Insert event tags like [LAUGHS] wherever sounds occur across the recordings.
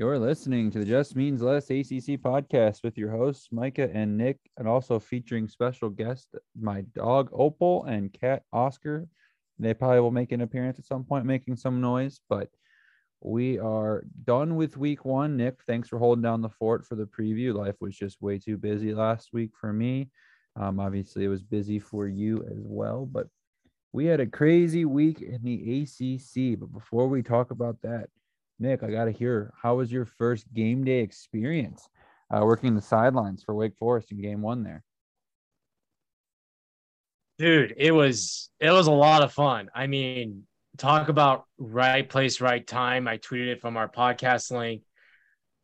You're listening to the Just Means Less ACC podcast with your hosts, Micah and Nick, and also featuring special guest, my dog Opal and cat Oscar. They probably will make an appearance at some point, making some noise, but we are done with week one. Nick, thanks for holding down the fort for the preview. Life was just way too busy last week for me. Um, obviously, it was busy for you as well, but we had a crazy week in the ACC. But before we talk about that, Nick, I got to hear how was your first game day experience uh, working the sidelines for Wake Forest in game one there? Dude, it was it was a lot of fun. I mean, talk about right place, right time. I tweeted it from our podcast link.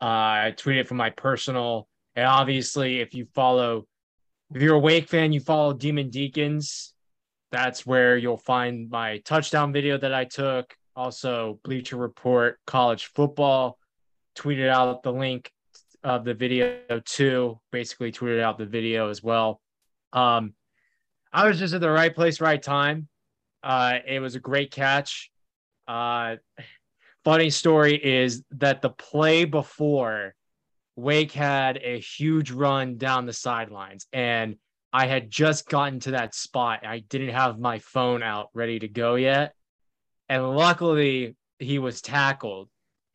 Uh, I tweeted from my personal. And obviously, if you follow, if you're a Wake fan, you follow Demon Deacons. That's where you'll find my touchdown video that I took also Bleacher Report college football tweeted out the link of the video too. Basically, tweeted out the video as well. Um, I was just at the right place, right time. Uh, it was a great catch. Uh, funny story is that the play before Wake had a huge run down the sidelines, and I had just gotten to that spot. I didn't have my phone out ready to go yet and luckily he was tackled.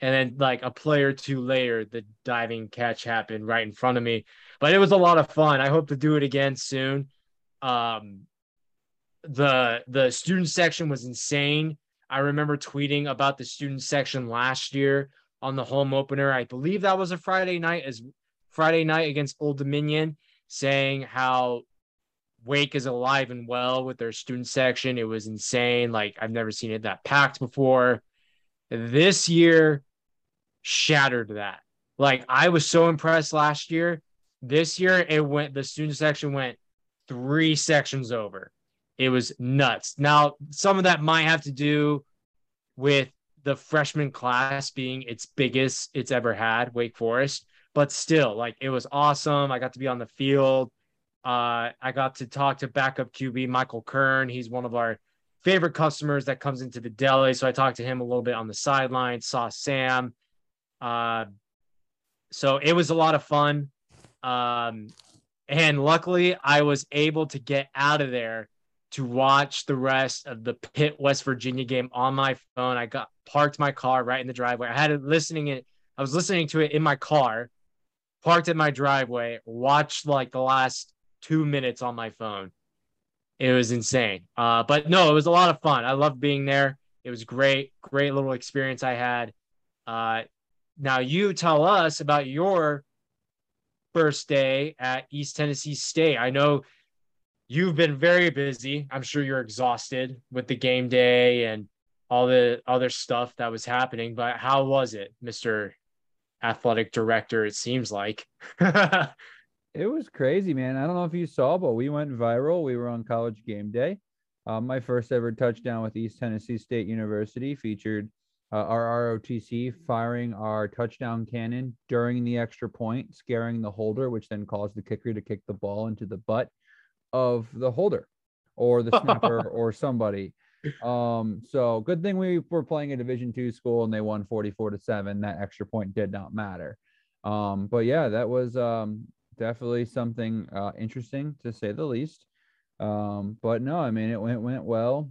And then like a play or two later, the diving catch happened right in front of me. But it was a lot of fun. I hope to do it again soon. Um, the the student section was insane. I remember tweeting about the student section last year on the home opener. I believe that was a Friday night as Friday night against Old Dominion, saying how Wake is alive and well with their student section. It was insane. Like I've never seen it that packed before. This year shattered that. Like I was so impressed last year. This year it went the student section went three sections over. It was nuts. Now, some of that might have to do with the freshman class being its biggest it's ever had, Wake Forest, but still, like it was awesome. I got to be on the field. Uh, I got to talk to backup QB Michael Kern. He's one of our favorite customers that comes into the deli. So I talked to him a little bit on the sideline, saw Sam. Uh, so it was a lot of fun. Um, and luckily, I was able to get out of there to watch the rest of the Pitt West Virginia game on my phone. I got parked my car right in the driveway. I had it listening it. I was listening to it in my car, parked in my driveway, watched like the last two minutes on my phone. It was insane. Uh, but no, it was a lot of fun. I loved being there. It was great, great little experience I had. Uh, now you tell us about your first day at East Tennessee State. I know you've been very busy. I'm sure you're exhausted with the game day and all the other stuff that was happening. But how was it, Mister Athletic Director? It seems like. [LAUGHS] it was crazy, man. I don't know if you saw, but we went viral. We were on college game day. Um, my first ever touchdown with East Tennessee State University featured uh, our ROTC firing our touchdown cannon during the extra point, scaring the holder, which then caused the kicker to kick the ball into the butt of the holder or the snapper [LAUGHS] or somebody. Um, so good thing we were playing a division two school and they won 44 to 7. That extra point did not matter. Um, but yeah, that was um definitely something uh, interesting to say the least. Um, but no, I mean it went went well.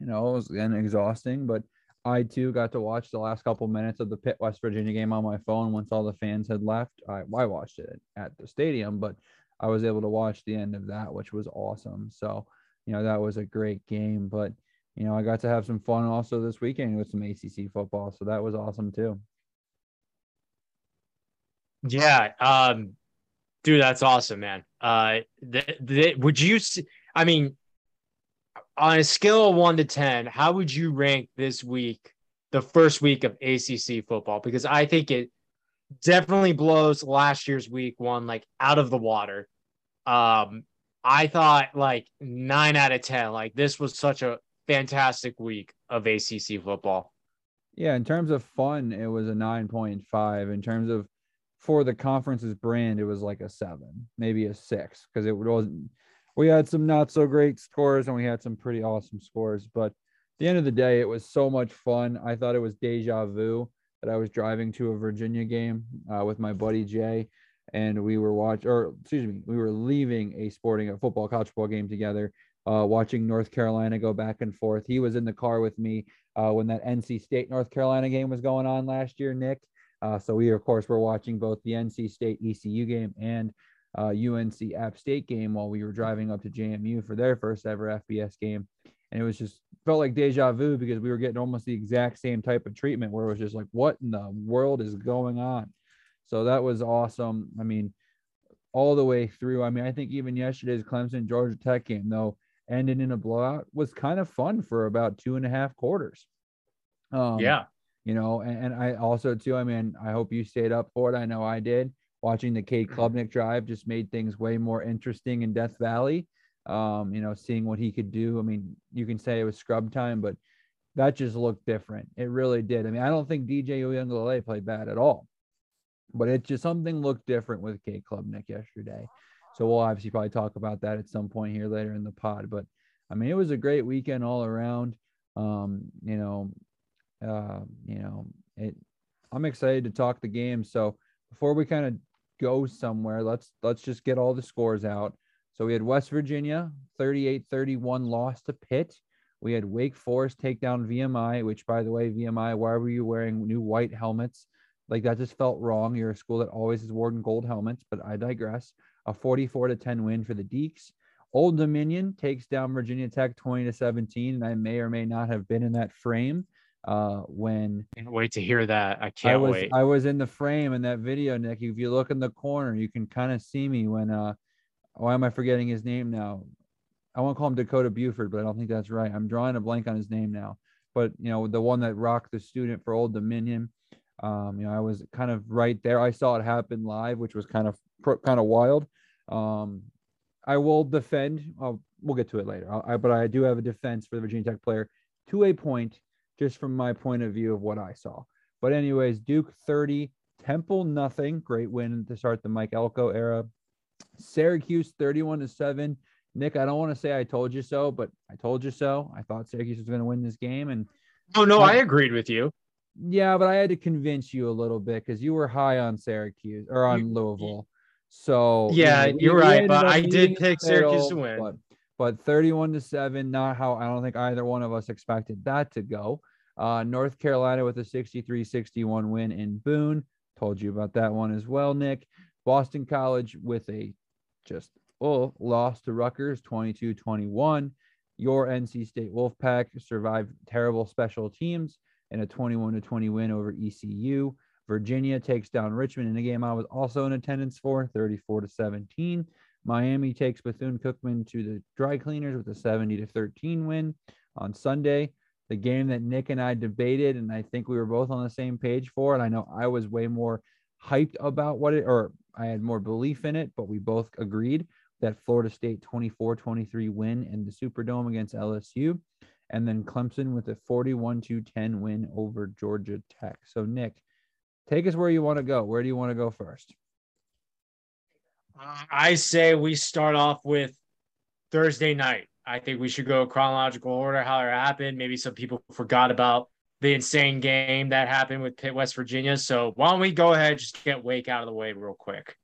You know, it was again exhausting, but I too got to watch the last couple minutes of the Pitt West Virginia game on my phone once all the fans had left. I, I watched it at the stadium, but I was able to watch the end of that, which was awesome. So, you know, that was a great game. But, you know, I got to have some fun also this weekend with some ACC football. So that was awesome too. Yeah. Um, Dude, that's awesome, man. Uh, th- th- would you? I mean, on a scale of one to ten, how would you rank this week, the first week of ACC football? Because I think it definitely blows last year's week one like out of the water. Um, I thought like nine out of ten. Like this was such a fantastic week of ACC football. Yeah, in terms of fun, it was a nine point five. In terms of for the conference's brand, it was like a seven, maybe a six, because it wasn't. We had some not so great scores and we had some pretty awesome scores, but at the end of the day, it was so much fun. I thought it was deja vu that I was driving to a Virginia game uh, with my buddy Jay, and we were watching, or excuse me, we were leaving a sporting a football college football game together, uh, watching North Carolina go back and forth. He was in the car with me uh, when that NC State North Carolina game was going on last year, Nick. Uh, so we of course were watching both the NC State ECU game and UNC uh, App State game while we were driving up to JMU for their first ever FBS game. And it was just felt like deja vu because we were getting almost the exact same type of treatment where it was just like, what in the world is going on? So that was awesome. I mean, all the way through. I mean, I think even yesterday's Clemson Georgia Tech game, though, ended in a blowout, was kind of fun for about two and a half quarters. Um, yeah. You know, and, and I also, too, I mean, I hope you stayed up for it. I know I did. Watching the Cade Klubnik drive just made things way more interesting in Death Valley. Um, you know, seeing what he could do. I mean, you can say it was scrub time, but that just looked different. It really did. I mean, I don't think DJ Uiagalelei played bad at all, but it just something looked different with Cade Klubnik yesterday. So we'll obviously probably talk about that at some point here later in the pod. But I mean, it was a great weekend all around. Um, you know, uh, you know, it. I'm excited to talk the game. So before we kind of go somewhere, let's let's just get all the scores out. So we had West Virginia 38 31 loss to Pitt. We had Wake Forest take down VMI, which, by the way, VMI, why were you wearing new white helmets? Like that just felt wrong. You're a school that always has worn gold helmets, but I digress. A 44 to 10 win for the Deeks. Old Dominion takes down Virginia Tech 20 to 17, and I may or may not have been in that frame uh, when. Can't wait to hear that. I can't I was, wait. I was in the frame in that video, Nick. If you look in the corner, you can kind of see me when uh, why am I forgetting his name now? I want to call him Dakota Buford, but I don't think that's right. I'm drawing a blank on his name now. But you know, the one that rocked the student for Old Dominion. Um, you know, I was kind of right there. I saw it happen live, which was kind of kind of wild. Um, I will defend. I'll, we'll get to it later. I, but I do have a defense for the Virginia Tech player to a point, just from my point of view of what I saw. But anyways, Duke 30, Temple nothing. Great win to start the Mike Elko era. Syracuse 31 to 7. Nick, I don't want to say I told you so, but I told you so. I thought Syracuse was going to win this game. And oh, no, I agreed with you. Yeah, but I had to convince you a little bit because you were high on Syracuse or on you, Louisville. So yeah, you are right. But I did pick Syracuse to win. But, but 31 to 7, not how I don't think either one of us expected that to go. Uh, North Carolina with a 63 61 win in Boone. Told you about that one as well, Nick. Boston College with a just oh loss to Rutgers 22 21. Your NC State Wolfpack survived terrible special teams and a 21 20 win over ECU. Virginia takes down Richmond in a game I was also in attendance for 34 to 17. Miami takes Bethune Cookman to the dry cleaners with a 70 to 13 win on Sunday. The game that Nick and I debated, and I think we were both on the same page for. And I know I was way more hyped about what it, or I had more belief in it, but we both agreed that Florida State 24 23 win in the Superdome against LSU. And then Clemson with a 41 10 win over Georgia Tech. So, Nick, take us where you want to go. Where do you want to go first? I say we start off with Thursday night. I think we should go chronological order, how it happened. Maybe some people forgot about the insane game that happened with Pitt, West Virginia. So why don't we go ahead, and just get Wake out of the way real quick?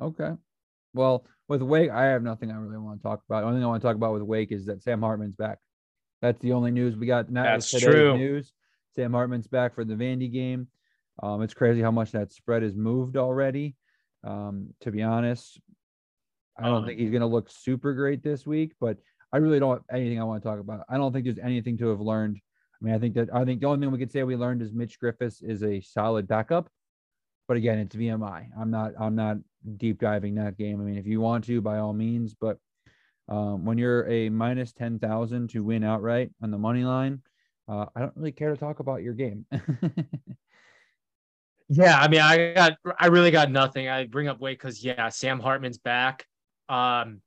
Okay. Well, with Wake, I have nothing I really want to talk about. The only thing I want to talk about with Wake is that Sam Hartman's back. That's the only news we got. That's true. News. Sam Hartman's back for the Vandy game. Um, it's crazy how much that spread has moved already. Um, to be honest, I don't um, think he's going to look super great this week, but I really don't have anything I want to talk about. I don't think there's anything to have learned I mean, I think that I think the only thing we could say we learned is Mitch Griffis is a solid backup. But again, it's VMI. I'm not I'm not deep diving that game. I mean, if you want to, by all means, but um, when you're a minus ten thousand to win outright on the money line, uh, I don't really care to talk about your game. [LAUGHS] yeah, I mean, I got I really got nothing. I bring up weight because yeah, Sam Hartman's back. Um,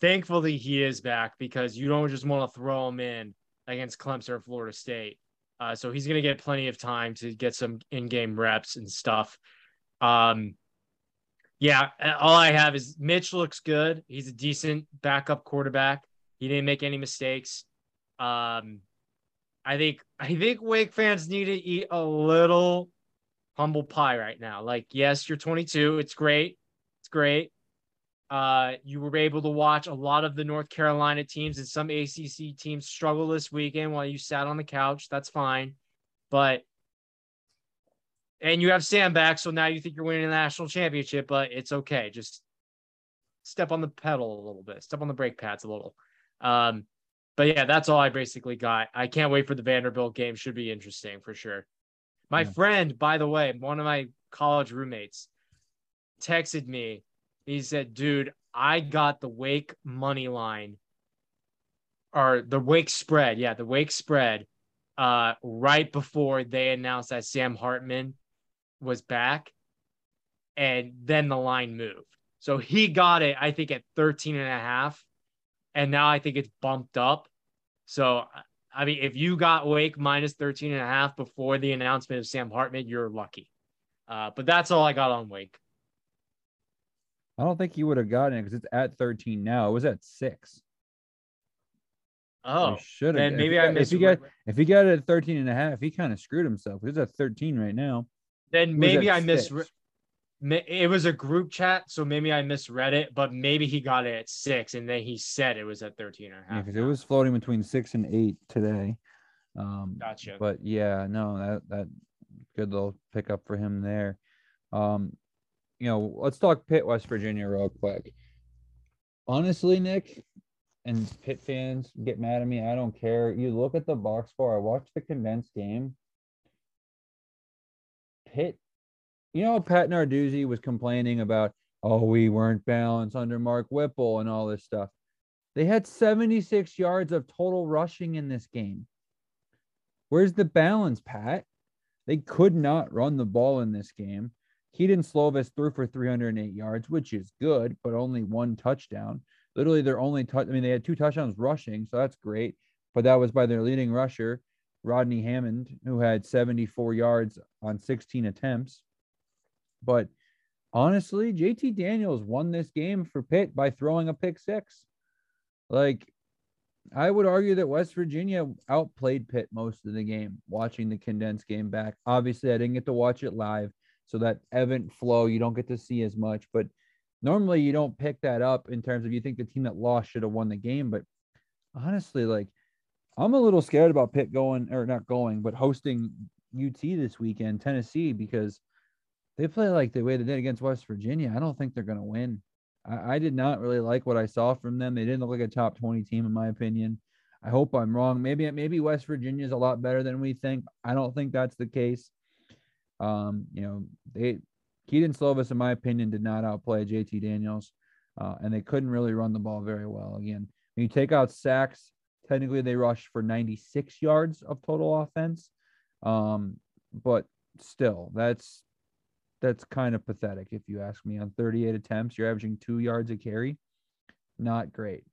thankfully he is back because you don't just want to throw him in against Clemson or Florida State. Uh, so he's going to get plenty of time to get some in-game reps and stuff. Um, yeah, all I have is Mitch looks good. He's a decent backup quarterback. He didn't make any mistakes. Um, I think I think Wake fans need to eat a little humble pie right now. Like, yes, you're 22. It's great. It's great. Uh, you were able to watch a lot of the North Carolina teams and some ACC teams struggle this weekend while you sat on the couch. That's fine. But and you have Sam back, so now you think you're winning a national championship, but it's okay. Just step on the pedal a little bit, step on the brake pads a little. Um, but yeah, that's all I basically got. I can't wait for the Vanderbilt game. Should be interesting for sure. My yeah. friend, by the way, one of my college roommates, texted me. He said, "Dude, I got the Wake money line, or the Wake spread. Yeah, the Wake spread, uh, right before they announced that Sam Hartman was back, and then the line moved. So he got it, I think, at 13 and a half. And now I think it's bumped up. So, I mean, if you got Wake minus 13 and a half before the announcement of Sam Hartman, you're lucky. Uh, but that's all I got on Wake. I don't think you would have gotten it because it's at 13 now. It was at six. Oh, should have. Maybe I missed. If he got if he got it at 13 and a half, he kind of screwed himself. He's at 13 right now. Then maybe I missed. It was a group chat, so maybe I misread it, but maybe he got it at six and then he said it was at 13 and a half. Yeah, it was floating between six and eight today. Um, gotcha. But yeah, no, that that good little pickup for him there. Um, you know, let's talk Pitt, West Virginia, real quick. Honestly, Nick, and Pitt fans get mad at me. I don't care. You look at the box score. I watched the condensed game. Pitt, you know, Pat Narduzzi was complaining about, oh, we weren't balanced under Mark Whipple and all this stuff. They had 76 yards of total rushing in this game. Where's the balance, Pat? They could not run the ball in this game. Kedon Slovis threw for 308 yards, which is good, but only one touchdown. Literally, their only touch. I mean, they had two touchdowns rushing, so that's great. But that was by their leading rusher, Rodney Hammond, who had 74 yards on 16 attempts. But honestly, JT Daniels won this game for Pitt by throwing a pick six. Like, I would argue that West Virginia outplayed Pitt most of the game, watching the condensed game back. Obviously, I didn't get to watch it live. So that event flow, you don't get to see as much. But normally you don't pick that up in terms of you think the team that lost should have won the game. But honestly, like I'm a little scared about Pitt going or not going, but hosting UT this weekend, Tennessee, because they play like the way they did against West Virginia. I don't think they're going to win. I, I, did not really like what I saw from them. They didn't look like a top 20 team, in my opinion. I hope I'm wrong. Maybe maybe West Virginia is a lot better than we think. I don't think that's the case. Um, you know, they Kedon Slovis, in my opinion, did not outplay JT Daniels, uh, and they couldn't really run the ball very well. Again, when you take out sacks, technically they rushed for 96 yards of total offense, um, but still, that's that's kind of pathetic if you ask me. On 38 attempts, you're averaging two yards a carry. Not great,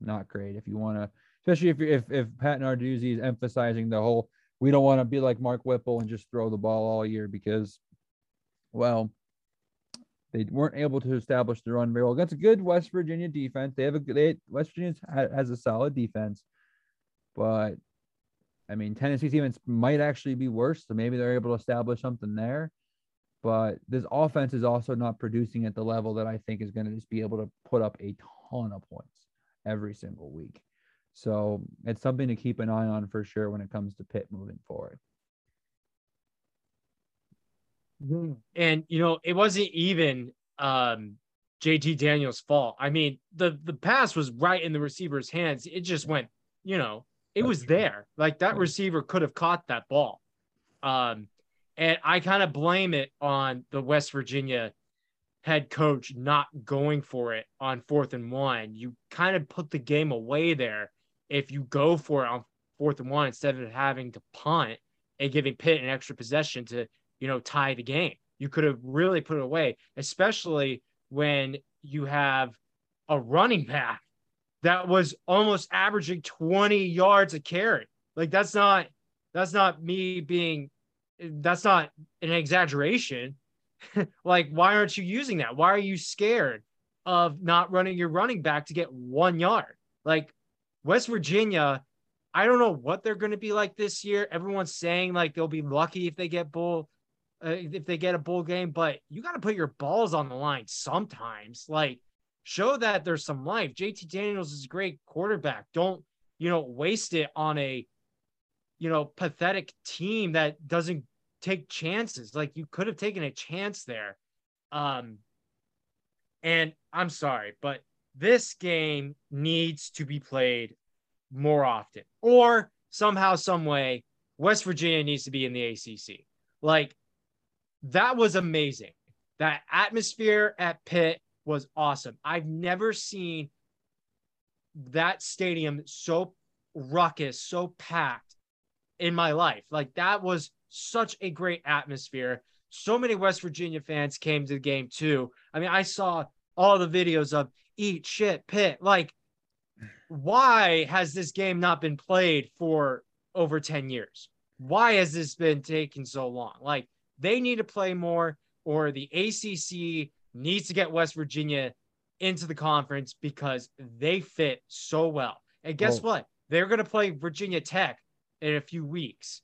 not great. If you want to, especially if if if Pat Narduzzi is emphasizing the whole, we don't want to be like Mark Whipple and just throw the ball all year because, well, they weren't able to establish the run very well. That's a good West Virginia defense. They have a good West Virginia has a solid defense, but I mean Tennessee's defense might actually be worse. So maybe they're able to establish something there. But this offense is also not producing at the level that I think is going to just be able to put up a ton of points every single week. So it's something to keep an eye on for sure when it comes to Pitt moving forward. Mm-hmm. And you know, it wasn't even um JT Daniels' fault. I mean, the the pass was right in the receiver's hands. It just went, you know, it was there. Like that receiver could have caught that ball. Um, and I kind of blame it on the West Virginia head coach not going for it on fourth and one. You kind of put the game away there if you go for it on fourth and one instead of having to punt and giving Pitt an extra possession to you know, tie the game. You could have really put it away, especially when you have a running back that was almost averaging 20 yards a carry. Like that's not that's not me being that's not an exaggeration. [LAUGHS] like why aren't you using that? Why are you scared of not running your running back to get 1 yard? Like West Virginia I don't know what they're going to be like this year. Everyone's saying like they'll be lucky if they get bull, uh, if they get a bull game, but you got to put your balls on the line sometimes. Like, show that there's some life. JT Daniels is a great quarterback. Don't you know waste it on a you know pathetic team that doesn't take chances. Like you could have taken a chance there. Um, and I'm sorry, but this game needs to be played more often, or somehow, some way, West Virginia needs to be in the ACC. Like that was amazing. That atmosphere at Pitt was awesome. I've never seen that stadium so ruckus, so packed in my life. Like that was such a great atmosphere. So many West Virginia fans came to the game too. I mean, I saw all the videos of eat shit pit. Like, why has this game not been played for over 10 years? Why has this been taking so long? Like, they need to play more, or the ACC needs to get West Virginia into the conference because they fit so well. And guess well, what? They're going to play Virginia Tech in a few weeks.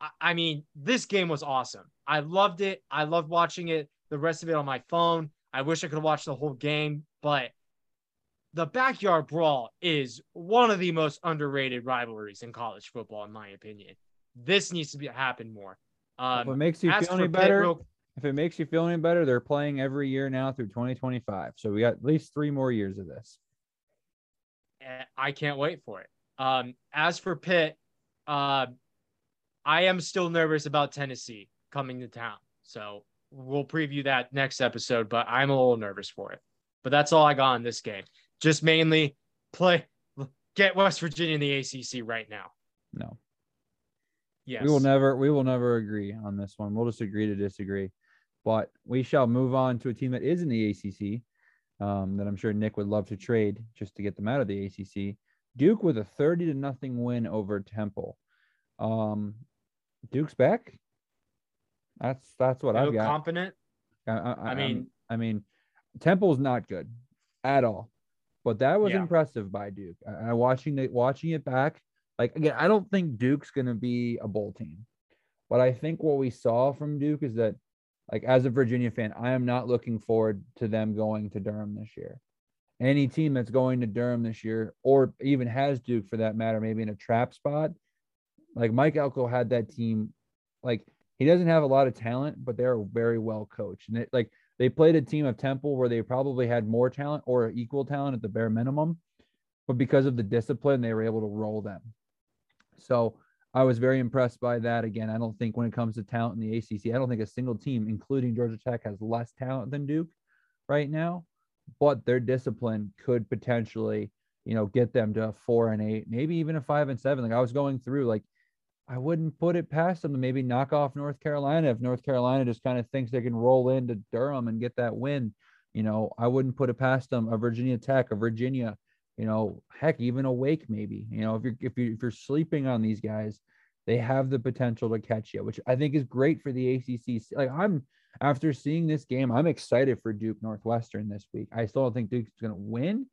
I, I mean, this game was awesome. I loved it. I loved watching it, the rest of it on my phone. I wish I could watch the whole game, but the backyard brawl is one of the most underrated rivalries in college football, in my opinion. This needs to be happen more. Um, if it makes you feel any better, real, if it makes you feel any better, they're playing every year now through 2025. So we got at least three more years of this. Eh, I can't wait for it. Um, as for Pitt, uh, I am still nervous about Tennessee coming to town. So we'll preview that next episode, but I'm a little nervous for it. But that's all I got in this game. Just mainly play, get West Virginia in the ACC right now. No. Yes. We will never, we will never agree on this one. We'll just agree to disagree. But we shall move on to a team that is in the ACC um, that I'm sure Nick would love to trade just to get them out of the ACC. Duke with a 30 to nothing win over Temple. Um, Duke's back. That's that's what I've got. Confident. I, I, I mean, I mean, Temple's not good at all, but that was yeah. impressive by Duke. I, I watching it, watching it back. Like again, I don't think Duke's gonna be a bowl team, but I think what we saw from Duke is that, like as a Virginia fan, I am not looking forward to them going to Durham this year. Any team that's going to Durham this year, or even has Duke for that matter, maybe in a trap spot, like Mike Elko had that team, like he doesn't have a lot of talent, but they're very well coached. And it, like they played a team of Temple where they probably had more talent or equal talent at the bare minimum, but because of the discipline, they were able to roll them. So I was very impressed by that. Again, I don't think when it comes to talent in the ACC, I don't think a single team, including Georgia Tech, has less talent than Duke right now, but their discipline could potentially, you know, get them to a four and eight, maybe even a five and seven. Like I was going through, like I wouldn't put it past them to maybe knock off North Carolina if North Carolina just kind of thinks they can roll into Durham and get that win. You know, I wouldn't put it past them. A Virginia Tech, a Virginia, you know, heck, even a Wake maybe. You know, if you're if you if you're sleeping on these guys, they have the potential to catch you, which I think is great for the ACC. Like I'm after seeing this game, I'm excited for Duke Northwestern this week. I still don't think Duke's going to win,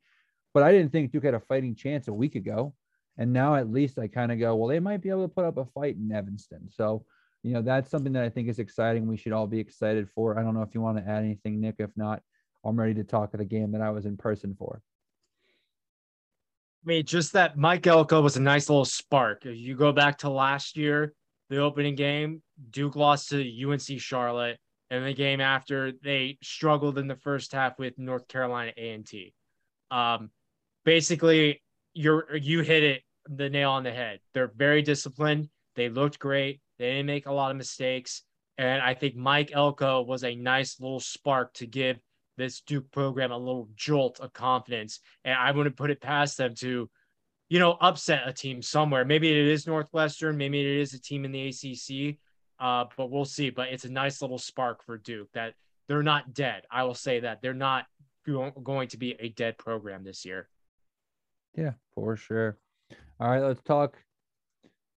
but I didn't think Duke had a fighting chance a week ago. And now at least I kind of go, well, they might be able to put up a fight in Evanston. So, you know, that's something that I think is exciting. We should all be excited for. I don't know if you want to add anything, Nick. If not, I'm ready to talk of the game that I was in person for. I mean, just that Mike Elko was a nice little spark. If you go back to last year, the opening game, Duke lost to UNC Charlotte, and the game after they struggled in the first half with North Carolina A&T. Um, basically, you're you hit it the nail on the head. They're very disciplined. They looked great. They didn't make a lot of mistakes. And I think Mike Elko was a nice little spark to give this Duke program a little jolt of confidence. And I wouldn't put it past them to, you know, upset a team somewhere. Maybe it is Northwestern. Maybe it is a team in the ACC. Uh, but we'll see. But it's a nice little spark for Duke that they're not dead. I will say that they're not going to be a dead program this year. Yeah, for sure. All right, let's talk.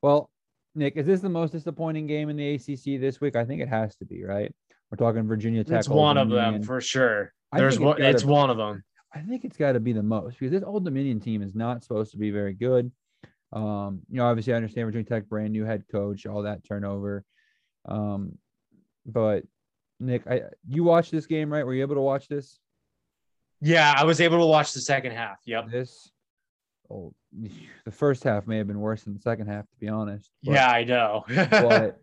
Well, Nick, is this the most disappointing game in the ACC this week? I think it has to be, right? We're talking Virginia Tech. It's one of them for sure. There's one. It's, it's one of them. I think it's got to be the most because this Old Dominion team is not supposed to be very good. Um, you know, obviously I understand Virginia Tech brand new head coach, all that turnover. Um, but Nick, I you watched this game, right? Were you able to watch this? Yeah, I was able to watch the second half. Yep. This oh [LAUGHS] the first half may have been worse than the second half, to be honest. But, yeah, I know. [LAUGHS] but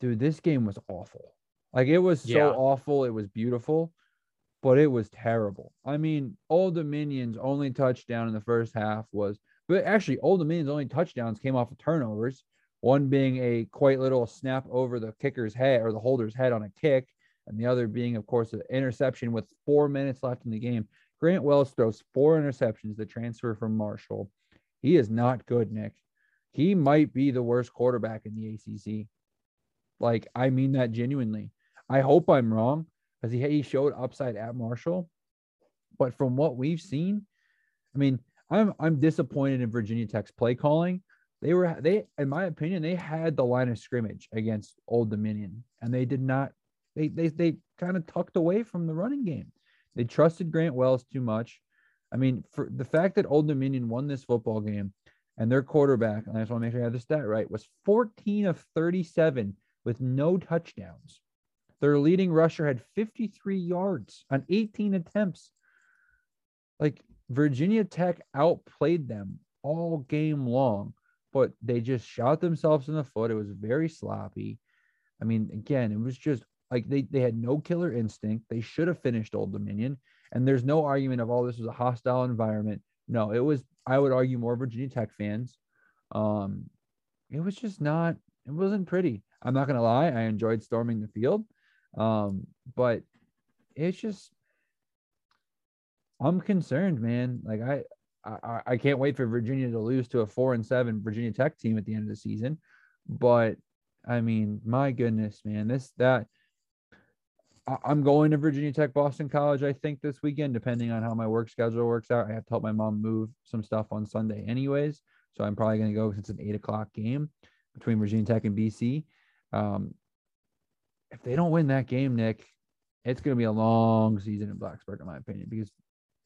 dude, this game was awful. Like it was so Yeah. awful. It was beautiful, but it was terrible. I mean, Old Dominion's only touchdown in the first half was, but actually, Old Dominion's only touchdowns came off of turnovers. One being a quite little snap over the kicker's head or the holder's head on a kick, and the other being, of course, an interception with four minutes left in the game. Grant Wells throws four interceptions. The transfer from Marshall. He is not good, Nick. He might be the worst quarterback in the ACC. Like, I mean that genuinely. I hope I'm wrong because he, he showed upside at Marshall. But from what we've seen, I mean, I'm I'm disappointed in Virginia Tech's play calling. They were they, in my opinion, they had the line of scrimmage against Old Dominion, and they did not. They they they kind of tucked away from the running game. They trusted Grant Wells too much. I mean, for the fact that Old Dominion won this football game and their quarterback, and I just want to make sure I have the stat right, was 14 of 37 with no touchdowns. Their leading rusher had 53 yards on 18 attempts. Like Virginia Tech outplayed them all game long, but they just shot themselves in the foot. It was very sloppy. I mean, again, it was just like they, they had no killer instinct. They should have finished Old Dominion. And there's no argument of, oh, this was a hostile environment. No, it was, I would argue, more Virginia Tech fans. Um, it was just not, it wasn't pretty. I'm not gonna lie, I enjoyed storming the field. Um, but it's just I'm concerned, man. Like I, I I can't wait for Virginia to lose to a four and seven Virginia Tech team at the end of the season. But I mean, my goodness, man, this that I'm going to Virginia Tech Boston College, I think, this weekend, depending on how my work schedule works out. I have to help my mom move some stuff on Sunday, anyways. So I'm probably going to go since it's an eight o'clock game between Virginia Tech and BC. Um, if they don't win that game, Nick, it's going to be a long season in Blacksburg, in my opinion, because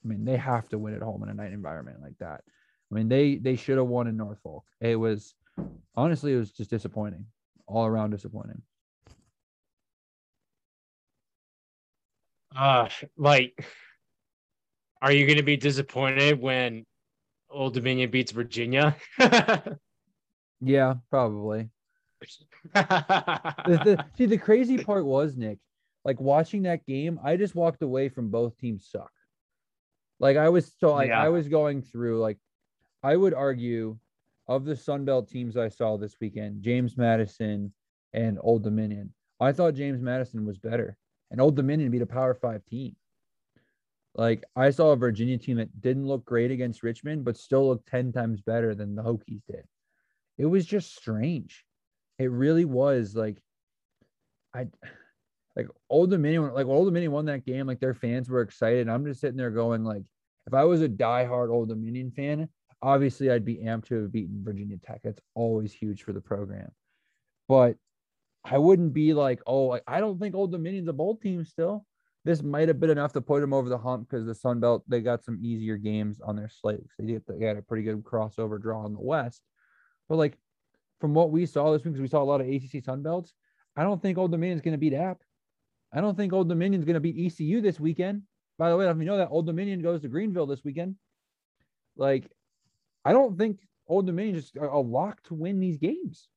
I mean they have to win at home in a night environment like that. I mean they they should have won in Norfolk. It was honestly it was just disappointing, all around disappointing. Uh, like, are you going to be disappointed when Old Dominion beats Virginia? [LAUGHS] Yeah, probably. The, the, see, the crazy part was Nick, like watching that game, I just walked away from both teams suck. Like I was so like Yeah. I was going through like I would argue of the Sun Belt teams I saw this weekend, James Madison and Old Dominion. I thought James Madison was better, and Old Dominion beat a Power Five team. Like I saw a Virginia team that didn't look great against Richmond, but still looked ten times better than the Hokies did. It was just strange. It really was like I like Old Dominion, like Old Dominion won that game, like their fans were excited. I'm just sitting there going, like, if I was a diehard Old Dominion fan, obviously I'd be amped to have beaten Virginia Tech. That's always huge for the program. But I wouldn't be like, oh, like, I don't think Old Dominion's a bowl team still. This might have been enough to put them over the hump because the Sun Belt, they got some easier games on their slate. They did they had a pretty good crossover draw in the West. But like from what we saw this week, because we saw a lot of ACC Sun Belts, I don't think Old Dominion's going to beat App. I don't think Old Dominion's going to beat ECU this weekend. By the way, if you know that Old Dominion goes to Greenville this weekend, like I don't think Old Dominion is a lock to win these games.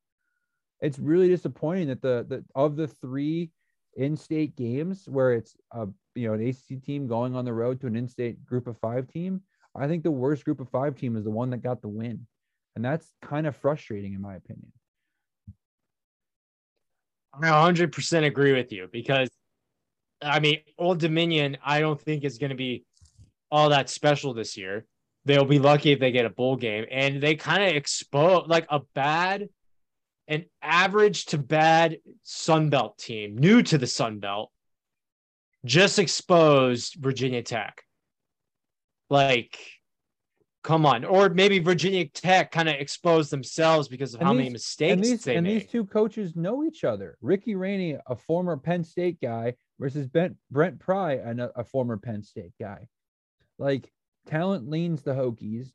It's really disappointing that the the of the three in-state games where it's a you know an ACC team going on the road to an in-state group of five team, I think the worst group of five team is the one that got the win, and that's kind of frustrating in my opinion. I 100% agree with you because, I mean, Old Dominion, I don't think is going to be all that special this year. They'll be lucky if they get a bowl game. And they kind of expose like a bad, an average to bad Sunbelt team, new to the Sunbelt, just exposed Virginia Tech. Like, come on. Or maybe Virginia Tech kind of exposed themselves because of And how many mistakes and these they and made. these two coaches know each other. Ricky Rahne, a former Penn State guy, versus Brent Brent Pry, a, a former Penn State guy. Like talent leans the Hokies.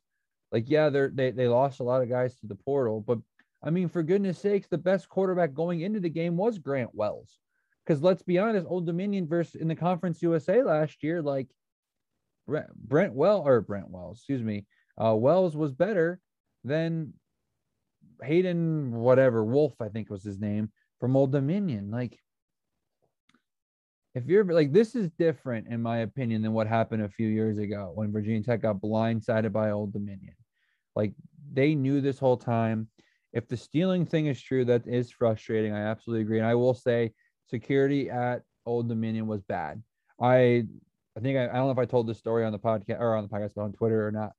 Like, yeah, they're they they lost a lot of guys to the portal, but I mean, for goodness sakes, the best quarterback going into the game was Grant Wells. Because let's be honest, Old Dominion versus in the Conference USA last year, like Brent, Brent Well or Brent Wells, excuse me, uh, Wells was better than Hayden, whatever Wolff, I think was his name from Old Dominion. Like, if you're like, this is different, in my opinion, than what happened a few years ago when Virginia Tech got blindsided by Old Dominion. Like, they knew this whole time. If the stealing thing is true, that is frustrating. I absolutely agree. And I will say, security at Old Dominion was bad. I I think I, I don't know if I told this story on the podcast or on the podcast, but on Twitter or not.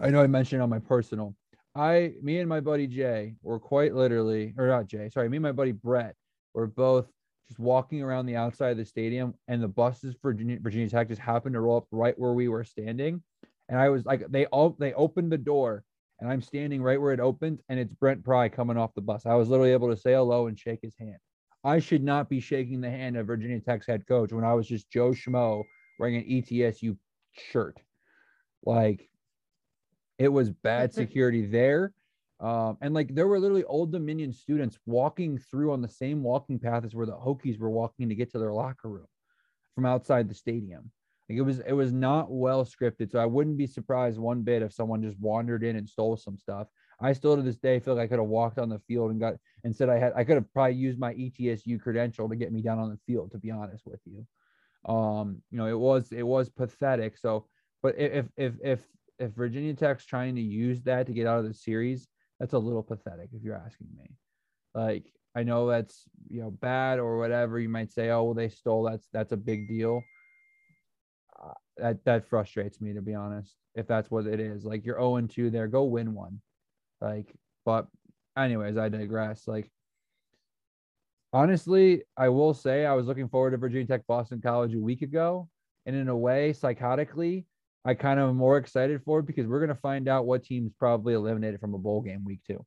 I know I mentioned on my personal. I, me and my buddy Jay were quite literally, or not Jay, sorry, me and my buddy Brett were both just walking around the outside of the stadium, and the buses for Virginia, Virginia Tech just happened to roll up right where we were standing. And I was like, they all they opened the door, and I'm standing right where it opened, and it's Brent Pry coming off the bus. I was literally able to say hello and shake his hand. I should not be shaking the hand of Virginia Tech's head coach when I was just Joe Schmo wearing an ETSU shirt. Like it was bad security there. Um, and like there were literally old Dominion students walking through on the same walking path as where the Hokies were walking to get to their locker room from outside the stadium. Like it was it was not well scripted. So I wouldn't be surprised one bit if someone just wandered in and stole some stuff. I still to this day feel like I could have walked on the field and got instead I had I could have probably used my ETSU credential to get me down on the field, to be honest with you. Um, you know, it was it was pathetic. So, but if if if if Virginia Tech's trying to use that to get out of the series, that's a little pathetic if you're asking me. Like I know that's you know bad or whatever. You might say, oh well, they stole. That's that's a big deal. Uh, that that frustrates me to be honest. If that's what it is, like you're 0 2 there, go win one. Like, but anyways, I digress. Like, honestly, I will say I was looking forward to Virginia Tech Boston College a week ago. And in a way, psychotically, I kind of am more excited for it because we're going to find out what teams probably eliminated from a bowl game week two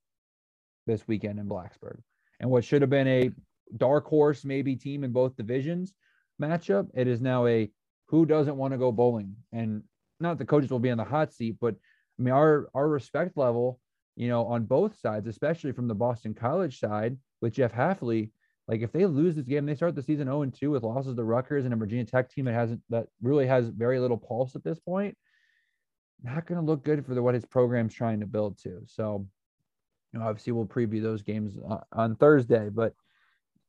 this weekend in Blacksburg. And what should have been a dark horse, maybe team in both divisions matchup, it is now a who doesn't want to go bowling. And not the coaches will be on the hot seat, but I mean, our, our respect level you know, on both sides, especially from the Boston College side with Jeff Hafley. Like if they lose this game, they start the season 0 and 2 with losses to Rutgers and a Virginia Tech team that hasn't that really has very little pulse at this point. Not going to look good for the, what his program's trying to build to. So, you know, obviously we'll preview those games uh, on Thursday, but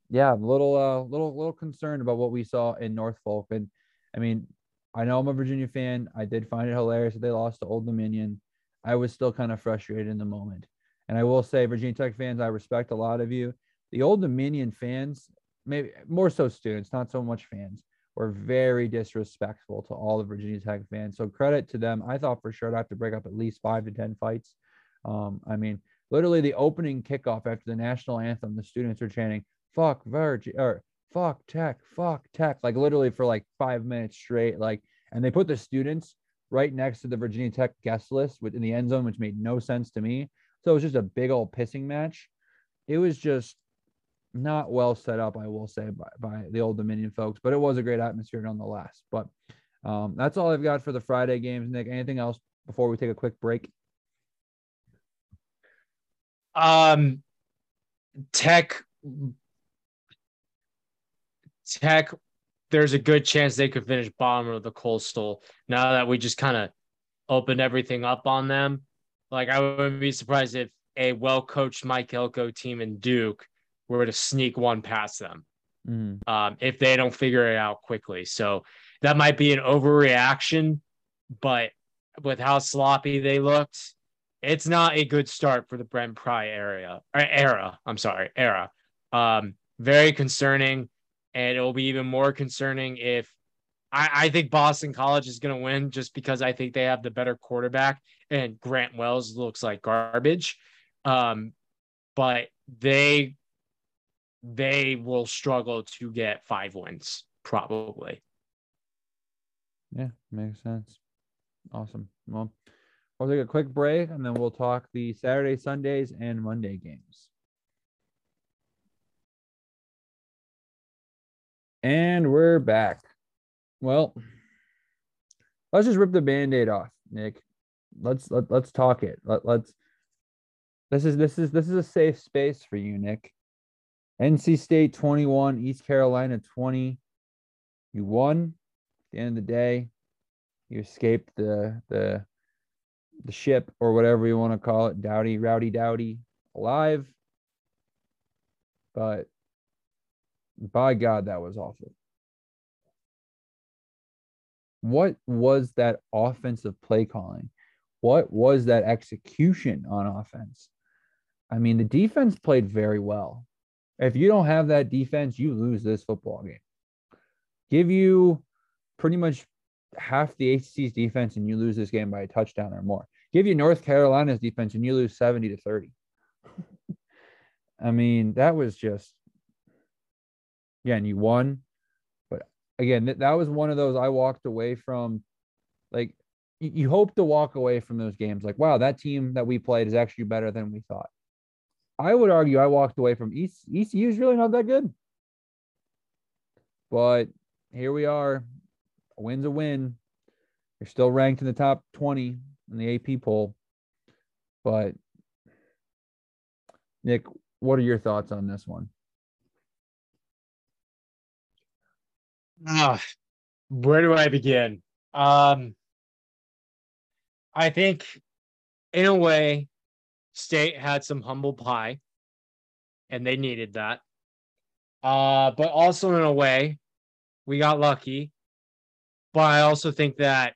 yeah, a little, uh, little, little concerned about what we saw in Norfolk. And I mean, I know I'm a Virginia fan. I did find it hilarious that they lost to Old Dominion. I was still kind of frustrated in the moment. And I will say, Virginia Tech fans, I respect a lot of you. The Old Dominion fans, maybe more so students, not so much fans, were very disrespectful to all the Virginia Tech fans. So credit to them. I thought for sure I'd have to break up at least five to 10 fights. Um, I mean, literally the opening kickoff after the national anthem, the students were chanting, fuck Virgin or fuck tech, fuck tech, like literally for like five minutes straight. Like, and they put the students right next to the Virginia Tech guest list within the end zone, which made no sense to me. So it was just a big old pissing match. It was just not well set up, I will say, by, by the Old Dominion folks, but it was a great atmosphere nonetheless. But um, that's all I've got for the Friday games. Nick, anything else before we take a quick break? Um, Tech, Tech there's a good chance they could finish bottom of the coastal now that we just kind of opened everything up on them. Like I wouldn't be surprised if a well coached Mike Elko team in Duke were to sneak one past them mm. um, if they don't figure it out quickly. So that might be an overreaction, but with how sloppy they looked, it's not a good start for the Brent Pry area era. I'm sorry, era. Um, very concerning. And it will be even more concerning if I, I think Boston College is going to win just because I think they have the better quarterback and Grant Wells looks like garbage. Um, but they they will struggle to get five wins probably. Yeah, makes sense. Awesome. Well, we'll take a quick break and then we'll talk the Saturday, Sundays, and Monday games. And we're back. Well, let's just rip the band aid off, Nick. let's let, let's talk it. Let, let's this is this is this is a safe space for you, Nick. NC State 21, East Carolina 20. You won. At the end of the day, you escaped the the the ship or whatever you want to call it, Dowdy, Rowdy Dowdy, alive. But by God, that was awful. What was that offensive play calling? What was that execution on offense? I mean, the defense played very well. If you don't have that defense, you lose this football game. Give you pretty much half the ACC's defense and you lose this game by a touchdown or more. Give you North Carolina's defense and you lose 70 to 30. [LAUGHS] I mean, that was just, again, you won. But again, that, was one of those I walked away from. Like, you hope to walk away from those games like, wow, that team that we played is actually better than we thought. I would argue I walked away from East ECU is really not that good. But here we are. A win's a win. You're still ranked in the top 20 in the AP poll. But Nick, what are your thoughts on this one? Uh, where do I begin? Um, I think, in a way, State had some humble pie, and they needed that. Uh, but also in a way, we got lucky. But I also think that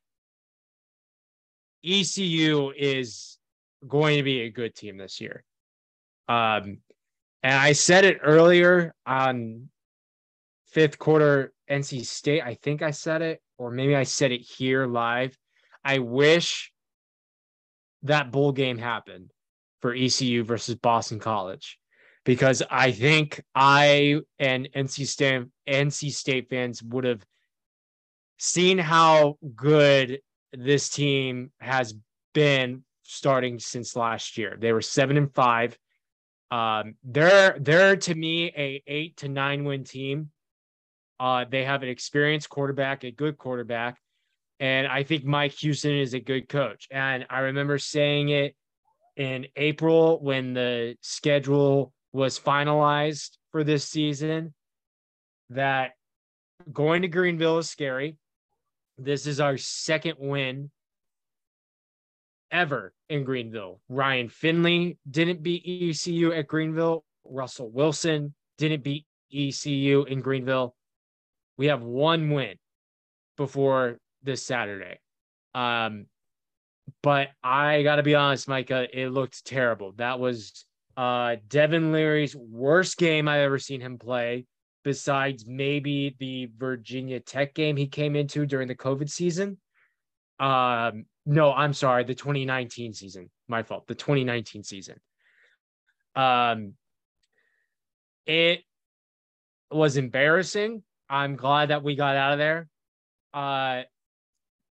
ECU is going to be a good team this year. Um, and I said it earlier on fifth quarter NC State. I think I said it, or maybe I said it here live. I wish that bowl game happened for ECU versus Boston College because I think I and NC State NC State fans would have seen how good this team has been starting since last year. They were seven and five. Um, they're they're to me a eight to nine win team. Uh, they have an experienced quarterback, a good quarterback, and I think Mike Houston is a good coach. And I remember saying it in April when the schedule was finalized for this season that going to Greenville is scary. This is our second win ever in Greenville. Ryan Finley didn't beat ECU at Greenville. Russell Wilson didn't beat ECU in Greenville. We have one win before this Saturday. Um, but I got to be honest, Micah, it looked terrible. That was uh, Devin Leary's worst game I've ever seen him play besides maybe the Virginia Tech game he came into during the COVID season. Um, no, I'm sorry, the 2019 season. My fault. The 2019 season. Um, it was embarrassing. I'm glad that we got out of there. Uh,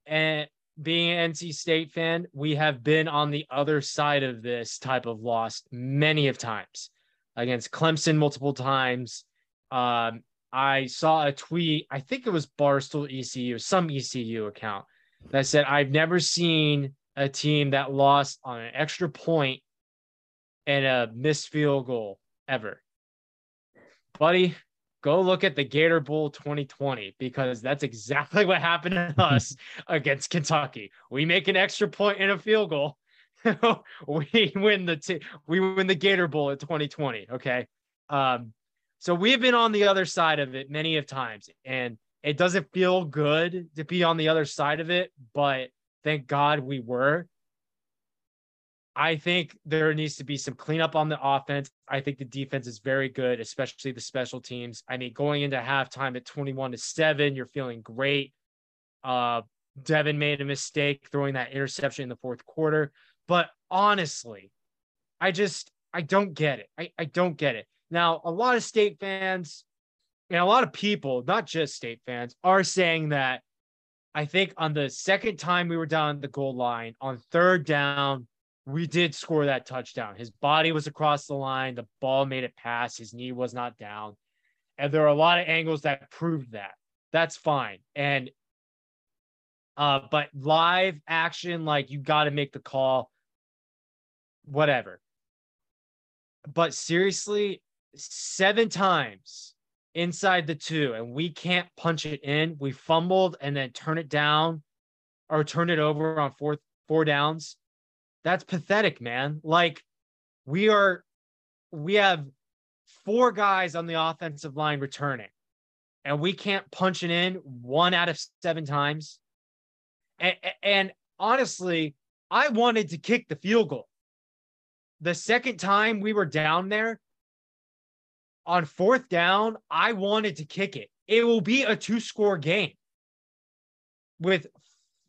and being an NC State fan, we have been on the other side of this type of loss many of times against Clemson multiple times, um, I saw a tweet, I think it was Barstool ECU, some ECU account that said, I've never seen a team that lost on an extra point and a missed field goal ever. Buddy, go look at the Gator Bowl 2020 because that's exactly what happened to [LAUGHS] us against Kentucky. We make an extra point and a field goal. [LAUGHS] we win the t- we win the Gator Bowl at 2020. Okay. Um, so we've been on the other side of it many of times, and it doesn't feel good to be on the other side of it, but thank God we were. I think there needs to be some cleanup on the offense. I think the defense is very good, especially the special teams. I mean, going into halftime at 21 to 7, you're feeling great. Uh, Devin made a mistake throwing that interception in the fourth quarter. But honestly, I just I don't get it. I, I don't get it. Now, a lot of state fans and a lot of people, not just state fans, are saying that I think on the second time we were down the goal line, on third down, we did score that touchdown. His body was across the line, the ball made it pass, his knee was not down. And there are a lot of angles that proved that. That's fine. And Uh, but live action, like you got to make the call, whatever. But seriously, seven times inside the two, and we can't punch it in. We fumbled and then turn it down or turn it over on fourth four downs. That's pathetic, man. Like we are, we have four guys on the offensive line returning, and we can't punch it in one out of seven times. And, and honestly, I wanted to kick the field goal. The second time we were down there on fourth down, I wanted to kick it. It will be a two score game with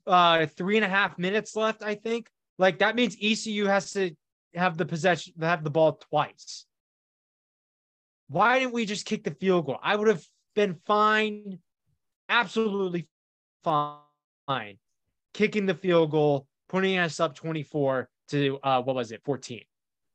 uh, three and a half minutes left, I think. Like that means ECU has to have the possession, have the ball twice. Why didn't we just kick the field goal? I would have been fine, absolutely fine, kicking the field goal, putting us up 24 to uh, what was it, 14.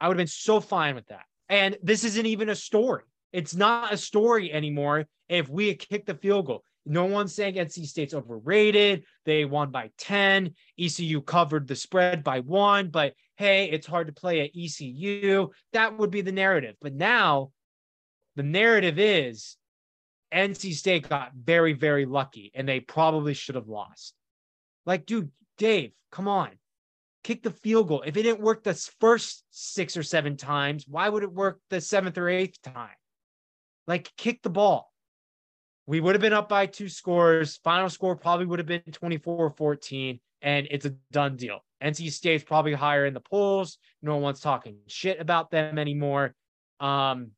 I would have been so fine with that. And this isn't even a story. It's not a story anymore if we kick the field goal. No one's saying NC State's overrated. They won by 10. ECU covered the spread by one, but hey, it's hard to play at ECU. That would be the narrative. But now the narrative is NC State got very, very lucky and they probably should have lost. Like, dude, Dave, come on. Kick the field goal. If it didn't work the first six or seven times, why would it work the seventh or eighth time? Like, kick the ball. We would have been up by two scores. Final score probably would have been 24 14, and it's a done deal. NC State's probably higher in the polls. No one's talking shit about them anymore. Um,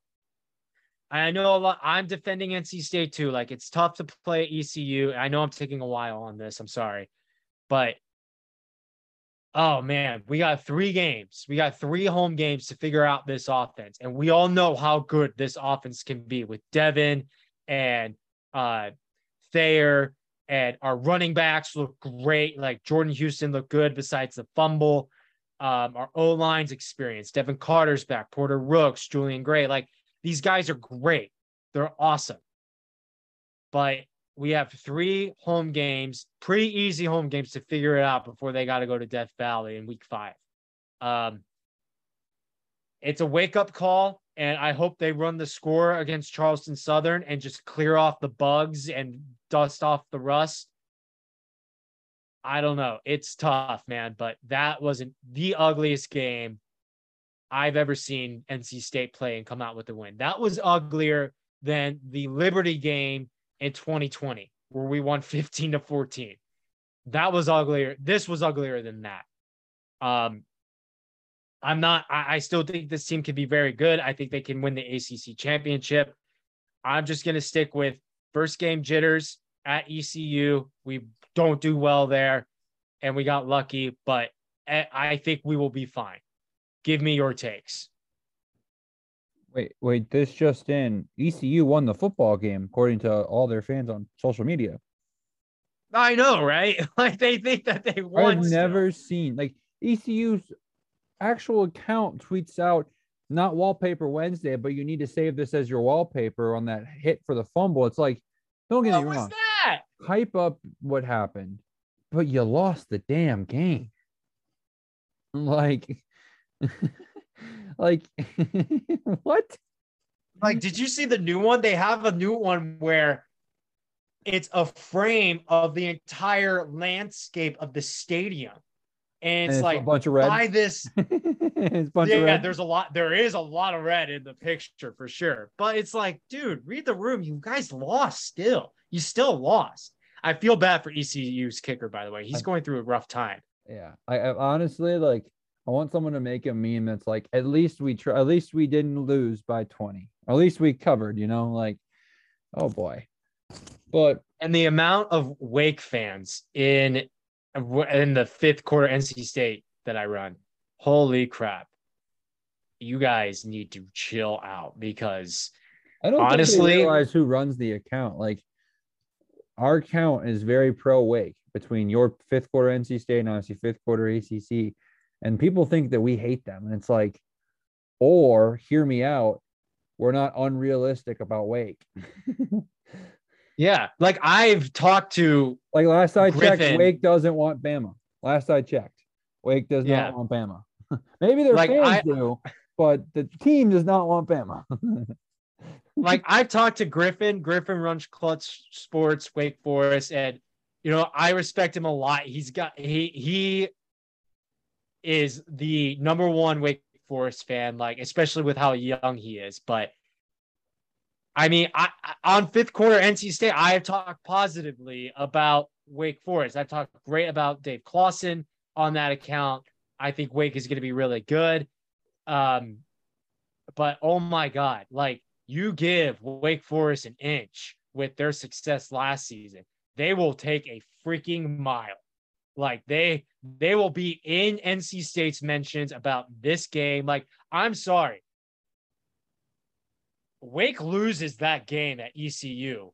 I know a lot. I'm defending NC State too. Like it's tough to play ECU. I know I'm taking a while on this. I'm sorry, but oh man, we got three games. We got three home games to figure out this offense, and we all know how good this offense can be with Devin and uh, Thayer, and our running backs look great. Like Jordan Houston looked good besides the fumble. Um, our O line's experience. Devin Carter's back, Porter Rooks, Julian Gray. Like these guys are great. They're awesome. But we have three home games, pretty easy home games to figure it out before they got to go to Death Valley in week five. Um, it's a wake up call and I hope they run the score against Charleston Southern and just clear off the bugs and dust off the rust. I don't know. It's tough, man, but that wasn't the ugliest game I've ever seen NC State play and come out with a win. That was uglier than the Liberty game in 2020, where we won 15 to 14. That was uglier. This was uglier than that. Um, I'm not, I, I still think this team can be very good. I think they can win the ACC championship. I'm just going to stick with first game jitters at ECU. We don't do well there and we got lucky, but I think we will be fine. Give me your takes. Wait, wait, this just in. ECU won the football game according to all their fans on social media. I know, right? [LAUGHS] Like they think that they won. I've never seen like ECU's actual account tweets out not wallpaper Wednesday, but you need to save this as your wallpaper on that hit for the fumble. It's like, don't get what me wrong. that? Hype up what happened, but you lost the damn game. [LAUGHS] Like, [LAUGHS] like [LAUGHS] what? Like, did you see the new one? They have a new one where it's a frame of the entire landscape of the stadium and it's, and it's like a bunch of red. Buy this. [LAUGHS] it's bunch yeah, of there's a lot. There is a lot of red in the picture for sure. But it's like, dude, read the room. You guys lost still. You still lost. I feel bad for ECU's kicker, by the way. He's I, going through a rough time. Yeah, I, I honestly like. I want someone to make a meme that's like, at least we try. At least we didn't lose by twenty. At least we covered. You know, like, oh boy. But and the amount of Wake fans in in the fifth quarter NC State that I run. Holy crap. You guys need to chill out because I don't honestly realize who runs the account. Like our account is very pro wake between your fifth quarter NC State and obviously fifth quarter ACC. And people think that we hate them. And it's like, or hear me out, we're not unrealistic about Wake. [LAUGHS] Yeah, like I've talked to Like last I Griffin. checked, Wake doesn't want Bama. Last I checked, Wake does Yeah. not want Bama. [LAUGHS] Maybe their Like, fans I- do, but the team does not want Bama. [LAUGHS] like I've talked to Griffin. Griffin runs Clutch Sports, Wake Forest, and you know I respect him a lot. He's got he he is the number one Wake Forest fan, like especially with how young he is. But I mean, I, on fifth quarter NC State, I have talked positively about Wake Forest. I've talked great about Dave Clawson on that account. I think Wake is going to be really good. Um, but oh my God, like you give Wake Forest an inch with their success last season, they will take a freaking mile. Like they they will be in NC State's mentions about this game. Like I'm sorry, Wake loses that game at ECU.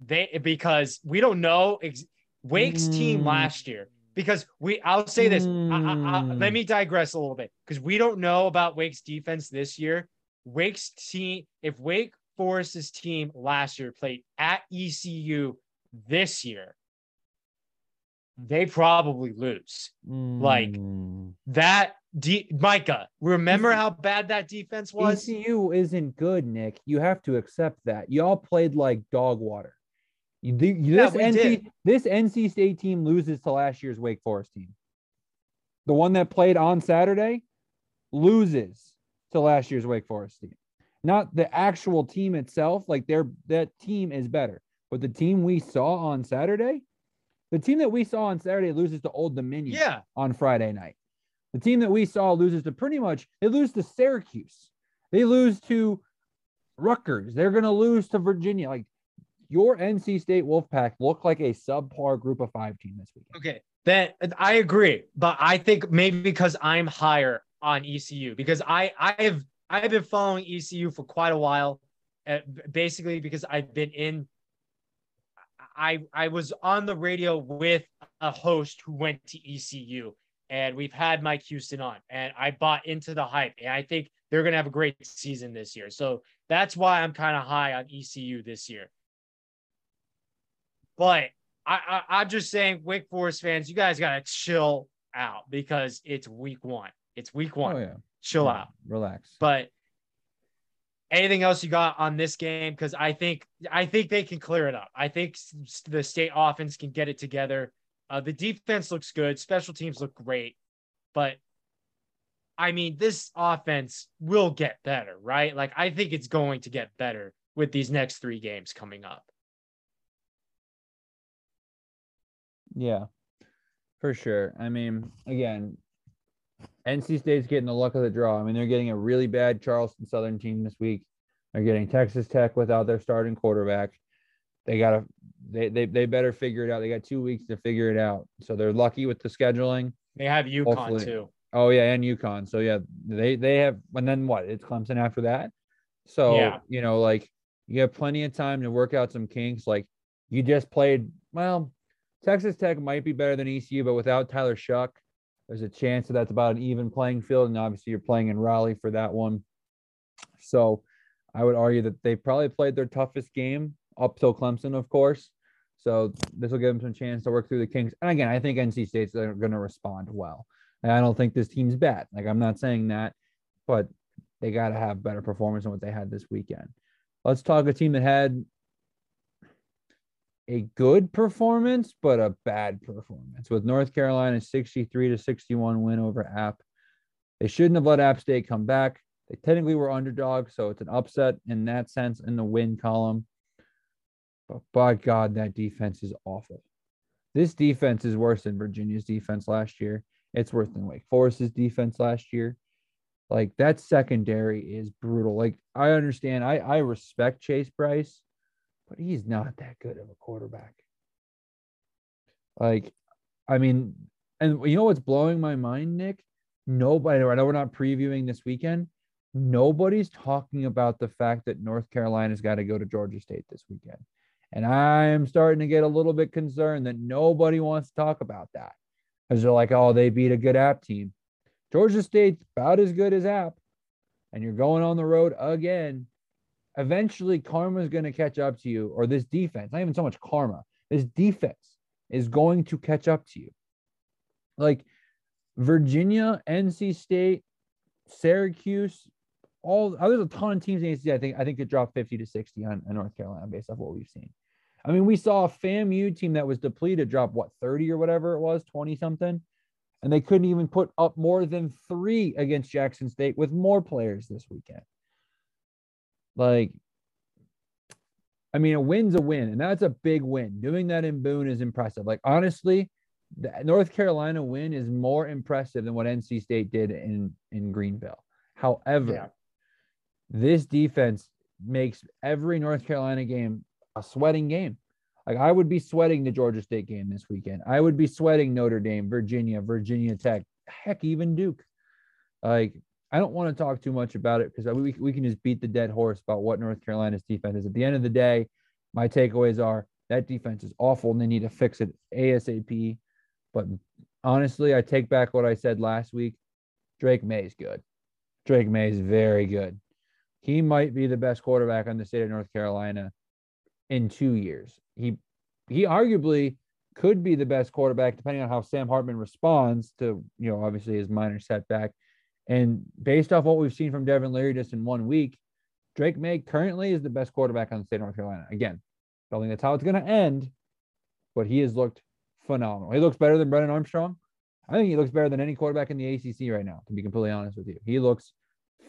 They because we don't know ex- Wake's team Mm. last year because we I'll say this I, I, I, Mm. let me digress a little bit because we don't know about Wake's defense this year. Wake's team if Wake Forest's team last year played at ECU this year they probably lose. Like, Mm. That de- Micah, remember how bad that defense was? ECU isn't good, Nick. You have to accept that. Y'all played like dog water. You, the- this NC did. this NC State team loses to last year's Wake Forest team. The one that played on Saturday loses to last year's Wake Forest team. Not the actual team itself, like their that team is better. But the team we saw on Saturday, the team that we saw on Saturday loses to Old Dominion Yeah. on Friday night. The team that we saw loses to pretty much they lose to Syracuse. They lose to Rutgers. They're going to lose to Virginia. Like your NC State Wolfpack look like a subpar group of 5 team this weekend. Okay. Then I agree, but I think maybe because I'm higher on ECU because I I have I've been following ECU for quite a while, uh, basically because I've been in. I I was on the radio with a host who went to ECU, and we've had Mike Houston on, and I bought into the hype, and I think they're gonna have a great season this year. So that's why I'm kind of high on ECU this year. But I, I I'm just saying, Wake Forest fans, you guys gotta chill out because it's week one. It's week one. Oh yeah. Chill Yeah, out. Relax. But anything else you got on this game? Because I think I think they can clear it up. I think the state offense can get it together. Uh, the defense looks good. Special teams look great, but I mean, this offense will get better, right? Like I think it's going to get better with these next three games coming up. Yeah, for sure. I mean, again, NC State's getting the luck of the draw. I mean, they're getting a really bad Charleston Southern team this week. They're getting Texas Tech without their starting quarterback. They gotta they they they better figure it out. They got two weeks to figure it out. So they're lucky with the scheduling. They have UConn Hopefully. too. Oh yeah, and UConn. So yeah, they they have and then what? It's Clemson after that. So Yeah. you know, like you have plenty of time to work out some kinks. Like you just played well, Texas Tech might be better than ECU, but without Tyler Shough, there's a chance that that's about an even playing field. And obviously you're playing in Raleigh for that one. So I would argue that they probably played their toughest game up till Clemson, of course. So this will give them some chance to work through the kinks. And again, I think NC State's going to respond well. And I don't think this team's bad. Like I'm not saying that, but they got to have better performance than what they had this weekend. Let's talk a team that had a good performance, but a bad performance with North Carolina's 63 to 61 win over App. They shouldn't have let App State come back. They technically were underdogs, so it's an upset in that sense in the win column. But by God, that defense is awful. This defense is worse than Virginia's defense last year. It's worse than Wake Forest's defense last year. Like that secondary is brutal. Like I understand, I I respect Chase Brice, but he's not that good of a quarterback. Like, I mean, and you know what's blowing my mind, Nick? Nobody. I know we're not previewing this weekend. Nobody's talking about the fact that North Carolina's got to go to Georgia State this weekend. And I am starting to get a little bit concerned that nobody wants to talk about that because they're like, oh, they beat a good app team. Georgia State's about as good as app. And you're going on the road again eventually karma is going to catch up to you, or this defense, not even so much karma, this defense is going to catch up to you. Like Virginia, NC State, Syracuse, all there's a ton of teams in ACC. I think I think it dropped 50 to 60 on, on North Carolina based off what we've seen. I mean, we saw a FAMU team that was depleted drop what 30 or whatever it was, 20 something, and they couldn't even put up more than three against Jackson State with more players this weekend. Like, I mean, a win's a win, and that's a big win. Doing that in Boone is impressive. Like, honestly, the North Carolina win is more impressive than what NC State did in in Greenville. However, yeah. this defense makes every North Carolina game sweating game. Like I would be sweating the Georgia State game this weekend. I would be sweating Notre Dame, Virginia, Virginia Tech, heck, even Duke. Like I don't want to talk too much about it because we, we can just beat the dead horse about what North Carolina's defense is. At the end of the day, my takeaways are that defense is awful and they need to fix it ASAP. But honestly, I take back what I said last week. Drake Maye is good. Drake Maye is very good. He might be the best quarterback on the state of North Carolina in two years. He he arguably could be the best quarterback depending on how Sam Hartman responds to, you know, obviously his minor setback. And based off what we've seen from Devin Leary just in one week, Drake Maye currently is the best quarterback on the state of North Carolina. Again, I don't think that's how it's going to end, but he has looked phenomenal. He looks better than Brennan Armstrong. I think he looks better than any quarterback in the ACC right now, to be completely honest with you. He looks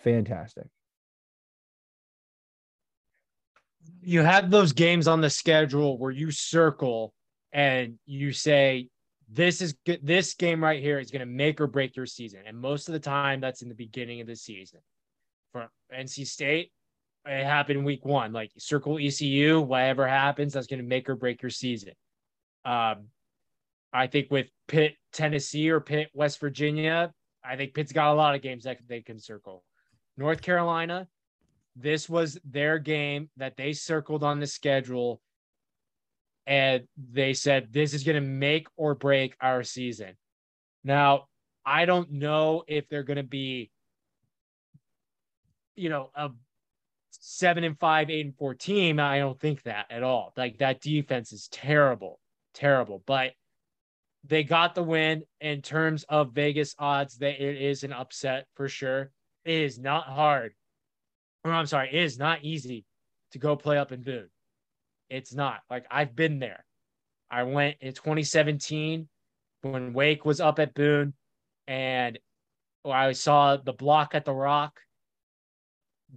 fantastic. You have those games on the schedule where you circle and you say, this is good. This game right here is going to make or break your season. And most of the time, that's in the beginning of the season. For NC State, it happened week one. Like circle ECU, whatever happens, that's going to make or break your season. Um, I think with Pitt, Tennessee, or Pitt, West Virginia, I think Pitt's got a lot of games that they can circle. North Carolina, this was their game that they circled on the schedule. And they said, this is going to make or break our season. Now, I don't know if they're going to be, you know, a seven and five, eight and four team. I don't think that at all. Like that defense is terrible, terrible. But they got the win in terms of Vegas odds. That it is an upset for sure. It is not hard, or I'm sorry, it is not easy to go play up in Boone. It's not like I've been there. I went in 2017 when Wake was up at Boone, and I saw the block at the Rock.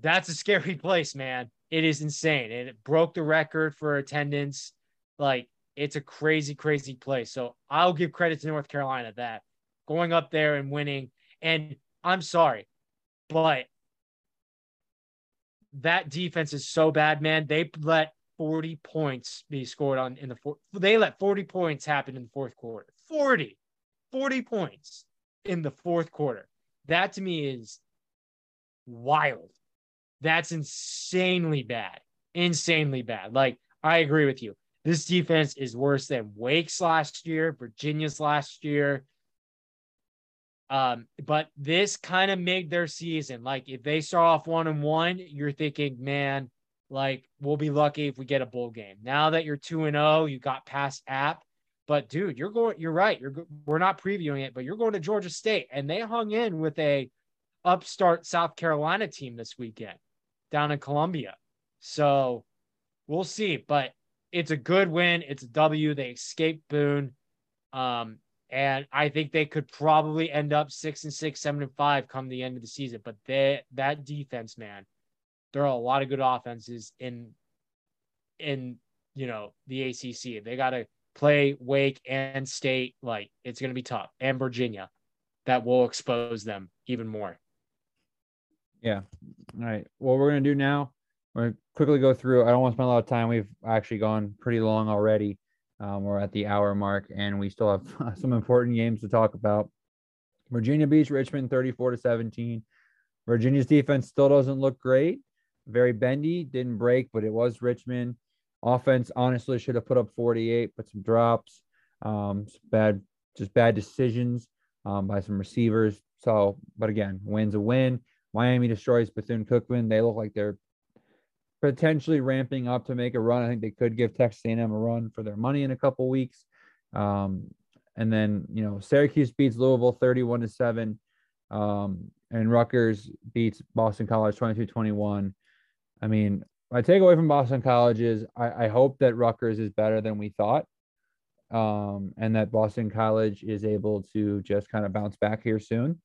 That's a scary [LAUGHS] place, man. It is insane, and it broke the record for attendance. Like it's a crazy, crazy place. So I'll give credit to North Carolina that going up there and winning. And I'm sorry, but that defense is so bad, man. They let 40 points be scored on in the fourth. They let 40 points happen in the fourth quarter. 40, 40 points in the fourth quarter. That to me is wild. That's insanely bad. Insanely bad. Like, I agree with you. This defense is worse than Wake's last year, Virginia's last year. Um, but this kind of made their season. Like if they start off one and one, you're thinking, man, like we'll be lucky if we get a bowl game. Now that you're two and zero, oh, you got past App. But dude, you're going. You're right. You're we're not previewing it, but you're going to Georgia State, and they hung in with a upstart South Carolina team this weekend down in Columbia. So we'll see. But it's a good win. It's a W. They escaped Boone. Um, and I think they could probably end up six and six, seven and five come the end of the season. But they that defense, man, there are a lot of good offenses in in you know the ACC. They got to play Wake and State. Like it's going to be tough, and Virginia, that will expose them even more. Yeah. All right. What we're going to do now we're going to quickly go through. I don't want to spend a lot of time. We've actually gone pretty long already. Um, we're at the hour mark, and we still have [LAUGHS] some important games to talk about. Virginia beats Richmond 34 to 17. Virginia's defense still doesn't look great. Very bendy, didn't break, but it was Richmond. Offense honestly should have put up 48, but some drops, um, some bad, just bad decisions um, by some receivers. So, but again, wins a win. Miami destroys Bethune Cookman. They look like they're potentially ramping up to make a run. I think they could give Texas A&M a run for their money in a couple weeks. Um, and then you know Syracuse beats Louisville 31 to 7 um, and Rutgers beats Boston College 22-21. I mean, my takeaway from Boston College is I, I hope that Rutgers is better than we thought. Um, and that Boston College is able to just kind of bounce back here soon.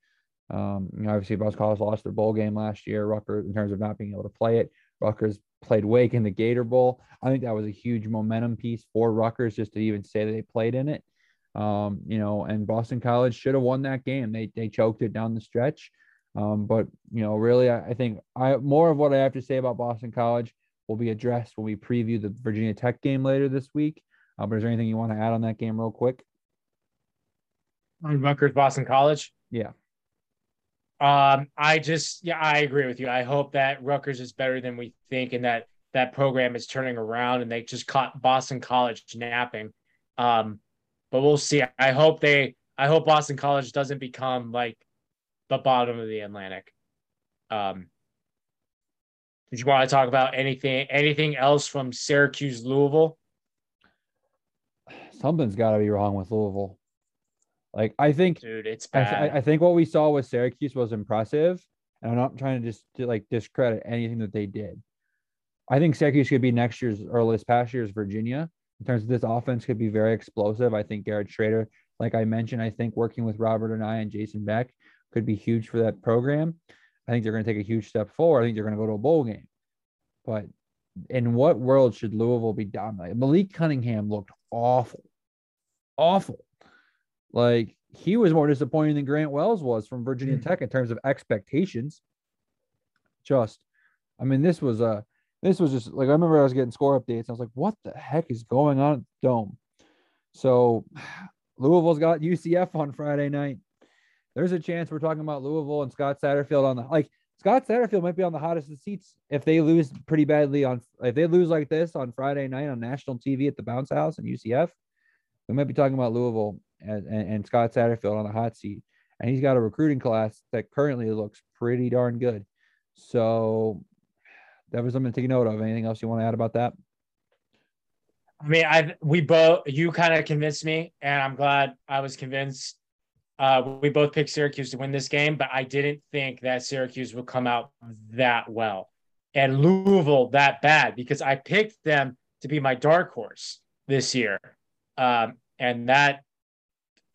Um, you know, obviously, Boston College lost their bowl game last year. Rutgers, in terms of not being able to play it, Rutgers played Wake in the Gator Bowl. I think that was a huge momentum piece for Rutgers just to even say that they played in it. Um, you know, and Boston College should have won that game. They they choked it down the stretch. Um, but you know, really, I, I, think I more of what I have to say about Boston College will be addressed when we preview the Virginia Tech game later this week. Uh, but is there anything you want to add on that game, real quick? On Rutgers, Boston College. Yeah. Um, I just yeah, I agree with you. I hope that Rutgers is better than we think, and that that program is turning around, and they just caught Boston College napping. Um, but we'll see. I hope they. I hope Boston College doesn't become like the bottom of the Atlantic. Um, did you want to talk about anything anything else from Syracuse Louisville? Something's got to be wrong with Louisville. Like I think, dude, it's bad. I, th- I, think what we saw with Syracuse was impressive, and I'm not trying to just like discredit anything that they did. I think Syracuse could be next year's or this past year's Virginia in terms of this offense could be very explosive. I think Garrett Shrader, like I mentioned, I think working with Robert Anae and Jason Beck could be huge for that program. I think they're going to take a huge step forward. I think they're going to go to a bowl game. But in what world should Louisville be dominated? Malik Cunningham looked awful, awful. Like he was more disappointing than Grant Wells was from Virginia mm Tech in terms of expectations. Just, I mean, this was a this was just like I remember I was getting score updates. I was like, what the heck is going on at the dome? So [SIGHS] Louisville's got UCF on Friday night. There's a chance we're talking about Louisville and Scott Satterfield on the like Scott Satterfield might be on the hottest of seats if they lose pretty badly on if they lose like this on Friday night on national TV at the bounce house and UCF. We might be talking about Louisville and, and, Scott Satterfield on the hot seat. And he's got a recruiting class that currently looks pretty darn good. So that was something to take note of. Anything else you want to add about that? I mean, I we both you kind of convinced me, and I'm glad I was convinced. Uh, we both picked Syracuse to win this game, but I didn't think that Syracuse would come out that well and Louisville that bad because I picked them to be my dark horse this year. Um, and that,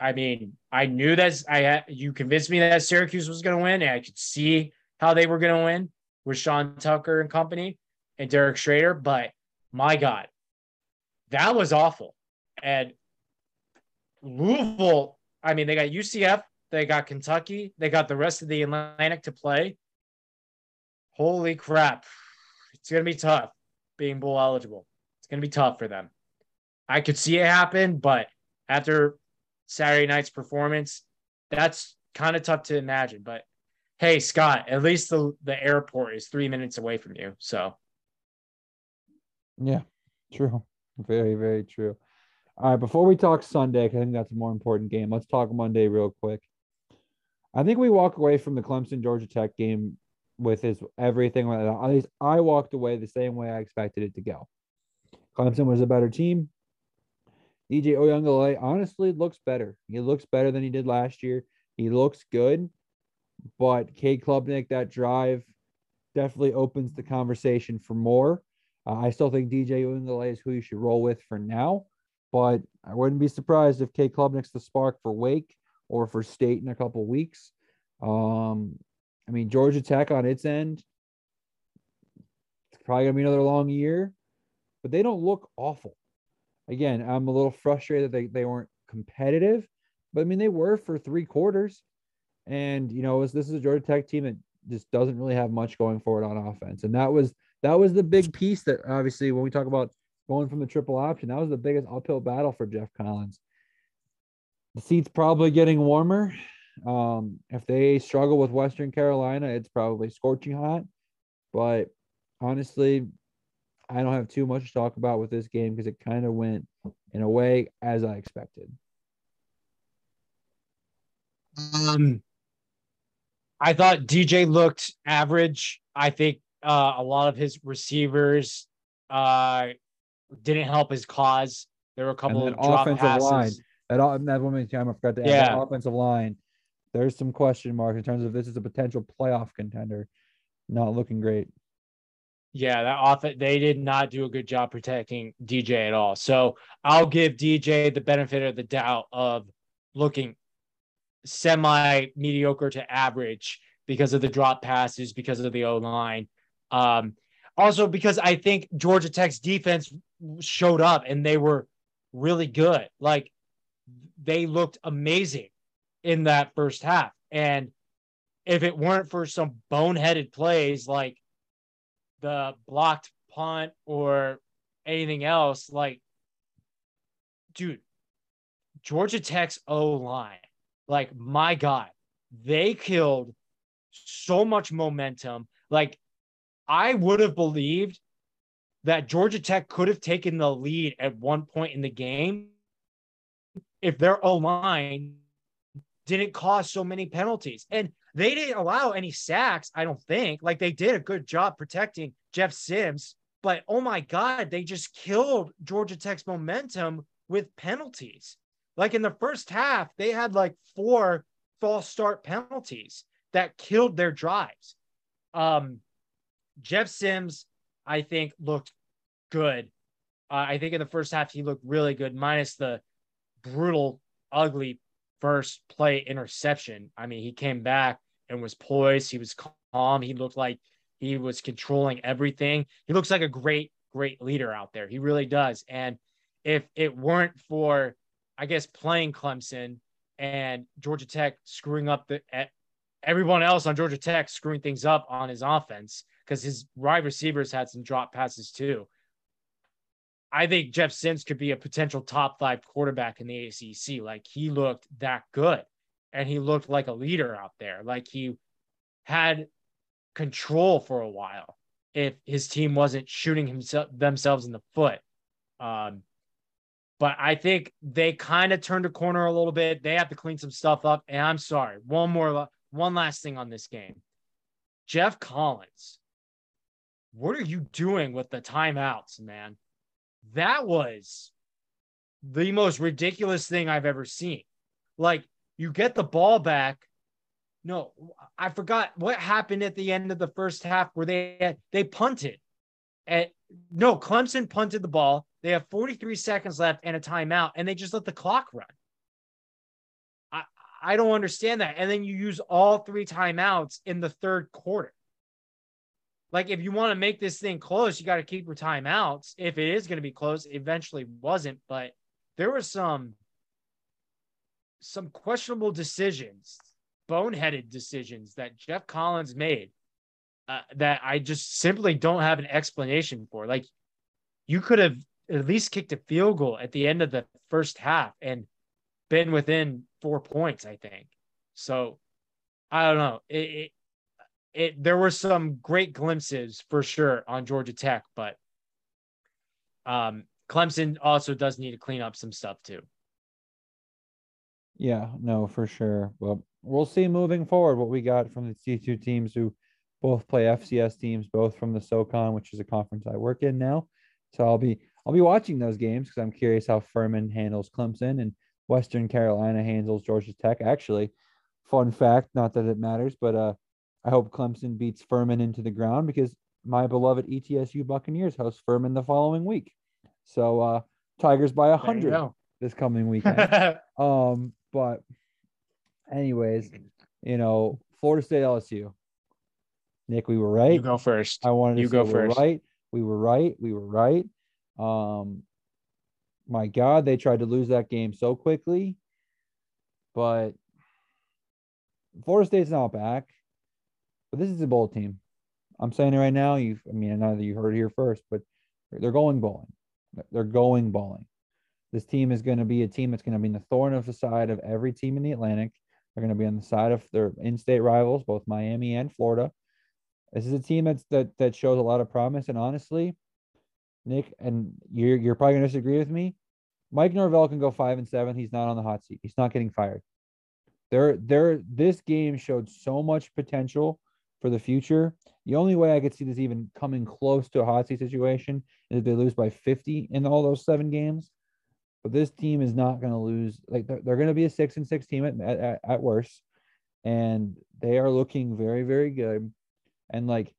I mean, I knew that I had you convinced me that Syracuse was going to win, and I could see how they were going to win with Sean Tucker and company and Derek Shrader. But my God, that was awful. And Louisville, I mean, they got UCF, they got Kentucky, they got the rest of the Atlantic to play. Holy crap. It's going to be tough being bowl eligible. It's going to be tough for them. I could see it happen, but after Saturday night's performance, that's kind of tough to imagine. But hey, Scott, at least the, the airport is three minutes away from you. So, yeah, true. Very, very true. All right, before we talk Sunday, because I think that's a more important game. Let's talk Monday real quick. I think we walk away from the Clemson Georgia Tech game with his everything. At least I walked away the same way I expected it to go. Clemson was a better team. DJ Uiagalelei honestly looks better. He looks better than he did last year. He looks good. But Cade Klubnik, that drive definitely opens the conversation for more. Uh, I still think DJ Uiagalelei is who you should roll with for now, but I wouldn't be surprised if Cade Klubnik's the spark for Wake or for State in a couple weeks. Um, I mean, Georgia Tech on its end, it's probably gonna be another long year, but they don't look awful. Again, I'm a little frustrated that they, they weren't competitive, but I mean they were for three quarters. And you know, this is a Georgia Tech team that just doesn't really have much going forward on offense. And that was that was the big piece that obviously when we talk about going from the triple option, that was the biggest uphill battle for Geoff Collins. The seat's probably getting warmer. Um, if they struggle with Western Carolina, it's probably scorching hot. But honestly, I don't have too much to talk about with this game because it kind of went in a way as I expected. Um, I thought DJ looked average. I think uh, a lot of his receivers uh, didn't help his cause. There were a couple of drop offensive passes. line. That that one time I forgot to add yeah. offensive line. There's some question marks in terms of this is a potential playoff contender. Not looking great. Yeah, that off they did not do a good job protecting DJ at all. So I'll give DJ the benefit of the doubt of looking semi mediocre to average because of the drop passes, because of the O line. Um, also, because I think Georgia Tech's defense showed up and they were really good. Like they looked amazing in that first half. And if it weren't for some boneheaded plays like the blocked punt or anything else, like, dude, Georgia Tech's O line, like, my God, they killed so much momentum. Like, I would have believed that Georgia Tech could have taken the lead at one point in the game if their O line didn't cause so many penalties. And they didn't allow any sacks, I don't think. Like they did a good job protecting Jeff Sims, but oh my God, they just killed Georgia Tech's momentum with penalties. Like in the first half, they had like four false start penalties that killed their drives. Um, Jeff Sims, I think, looked good. Uh, I think in the first half, he looked really good, minus the brutal, ugly first play interception. I mean, he came back and was poised. He was calm. He looked like he was controlling everything. He looks like a great, great leader out there. He really does. And if it weren't for, I guess, playing Clemson and Georgia Tech screwing up the everyone else on Georgia Tech screwing things up on his offense because his wide receivers had some drop passes too. I think Jeff Sims could be a potential top five quarterback in the ACC. Like he looked that good and he looked like a leader out there. Like he had control for a while if his team wasn't shooting himself themselves in the foot. Um, but I think they kind of turned a corner a little bit. They have to clean some stuff up. And I'm sorry, one more, one last thing on this game. Geoff Collins, what are you doing with the timeouts, man? That was the most ridiculous thing I've ever seen. Like you get the ball back. No, I forgot what happened at the end of the first half where they they punted. And no, Clemson punted the ball. They have 43 seconds left and a timeout, and they just let the clock run. I I don't understand that. And then you use all three timeouts in the third quarter like if you want to make this thing close, you got to keep your timeouts. If it is going to be close, eventually wasn't, but there were some some questionable decisions, boneheaded decisions that Geoff Collins made uh, that I just simply don't have an explanation for. Like you could have at least kicked a field goal at the end of the first half and been within four points, I think. So I don't know. It, it, it there were some great glimpses for sure on Georgia Tech, but um, Clemson also does need to clean up some stuff too. Yeah, no, for sure. Well, we'll see moving forward what we got from the C2 teams who both play FCS teams, both from the SoCon, which is a conference I work in now. So I'll be I'll be watching those games because I'm curious how Furman handles Clemson and Western Carolina handles Georgia Tech. Actually, fun fact, not that it matters, but uh I hope Clemson beats Furman into the ground because my beloved ETSU Buccaneers host Furman the following week. So uh Tigers by a hundred this coming [LAUGHS] weekend. um, but anyways, you know, Florida State LSU. Nick, we were right. You go first. I wanted to you go we first. right. We were right. We were right. Um, my God, they tried to lose that game so quickly, but Florida State's not back. But this is a bowl team. I'm saying it right now. You, I mean, I know that you heard it here first, but they're going bowling. They're going bowling. This team is going to be a team that's going to be in the thorn of the side of every team in the Atlantic. They're going to be on the side of their in-state rivals, both Miami and Florida. This is a team that's that that shows a lot of promise. And honestly, Nick, and you're you're probably going to disagree with me. Mike Norvell can go five and seven. He's not on the hot seat. He's not getting fired. There, there. This game showed so much potential for the future. The only way I could see this even coming close to a hot seat situation is if they lose by 50 in all those seven games. But this team is not going to lose. Like they're, they're going to be a six and six team at, at, at worst. And they are looking very, very good. And like,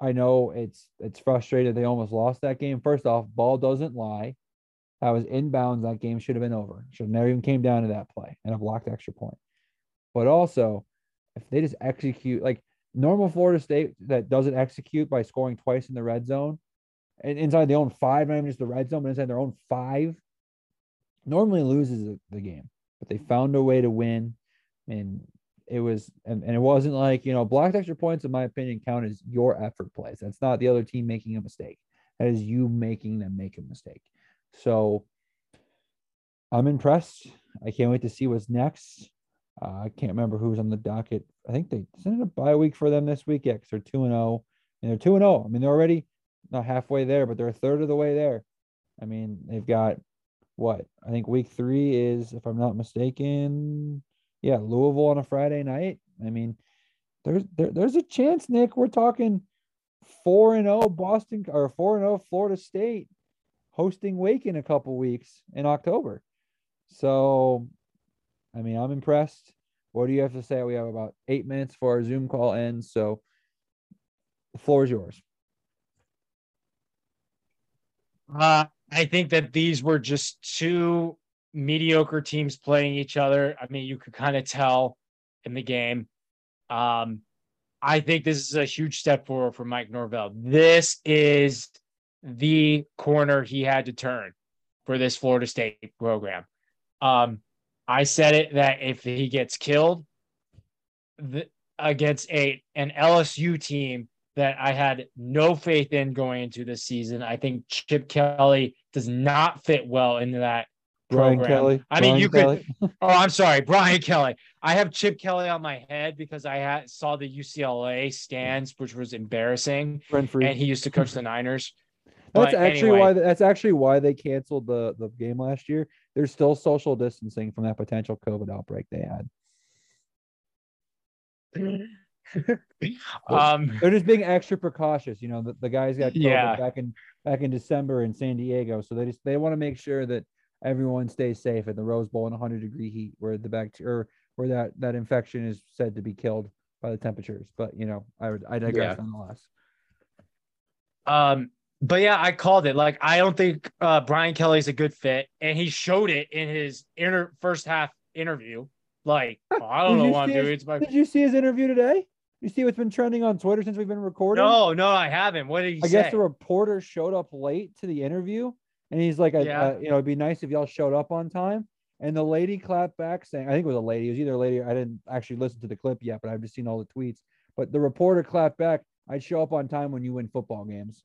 I know it's it's frustrated. They almost lost that game. First off, ball doesn't lie. That was inbounds. That game should have been over. Should have never even came down to that play and a blocked extra point. But also, if they just execute like normal Florida State that doesn't execute by scoring twice in the red zone and inside their own five, not even just the red zone, but inside their own five, normally loses the game. But they found a way to win. And it was and, and it wasn't like, you know, blocked extra points, in my opinion, count as your effort plays. That's not the other team making a mistake. That is you making them make a mistake. So I'm impressed. I can't wait to see what's next. Uh, I can't remember who's on the docket. I think they sent it a bye week for them this week. Yeah, because they're two and zero, oh. and they're two and zero. Oh. I mean, they're already not halfway there, but they're a third of the way there. I mean, they've got what I think week three is, if I'm not mistaken, yeah, Louisville on a Friday night. I mean, there's there, there's a chance, Nick. We're talking four and zero oh Boston or four and zero Florida State hosting Wake in a couple weeks in October. So I mean, I'm impressed. What do you have to say? We have about eight minutes for our Zoom call ends. So the floor is yours. Uh, I think that these were just two mediocre teams playing each other. I mean, you could kind of tell in the game. Um, I think this is a huge step forward for Mike Norvell. This is the corner he had to turn for this Florida State program. Um, I said it that if he gets killed the, against a an LSU team that I had no faith in going into this season, I think Chip Kelly does not fit well into that Brian program. Kelly. I mean, you Kelly. could. [LAUGHS] oh, I'm sorry, Brian Kelly. I have Chip Kelly on my head because I had saw the UCLA stands, which was embarrassing. And he used to coach the Niners. That's but actually anyway. why that's actually why they canceled the the game last year. There's still social distancing from that potential COVID outbreak they had. [LAUGHS] um, they're just being extra precautious. You know, the, the guys got COVID yeah. back in back in December in San Diego, so they just they want to make sure that everyone stays safe at the Rose Bowl in 100 degree heat, where the bacteria where that that infection is said to be killed by the temperatures. But you know, I I digress yeah. nonetheless. Um, but yeah, I called it. Like, I don't think uh, Brian Kelly's a good fit, and he showed it in his inter- first half interview. Like, oh, [LAUGHS] I don't know what I'm doing. It's my... Did you see his interview today? You see what's been trending on Twitter since we've been recording? No, no, I haven't. What did he say? I say? guess the reporter showed up late to the interview, and he's like, yeah. uh, "You know, it'd be nice if y'all showed up on time." And the lady clapped back, saying, "I think it was a lady. It was either a lady. Or I didn't actually listen to the clip yet, but I've just seen all the tweets." But the reporter clapped back. I'd show up on time when you win football games.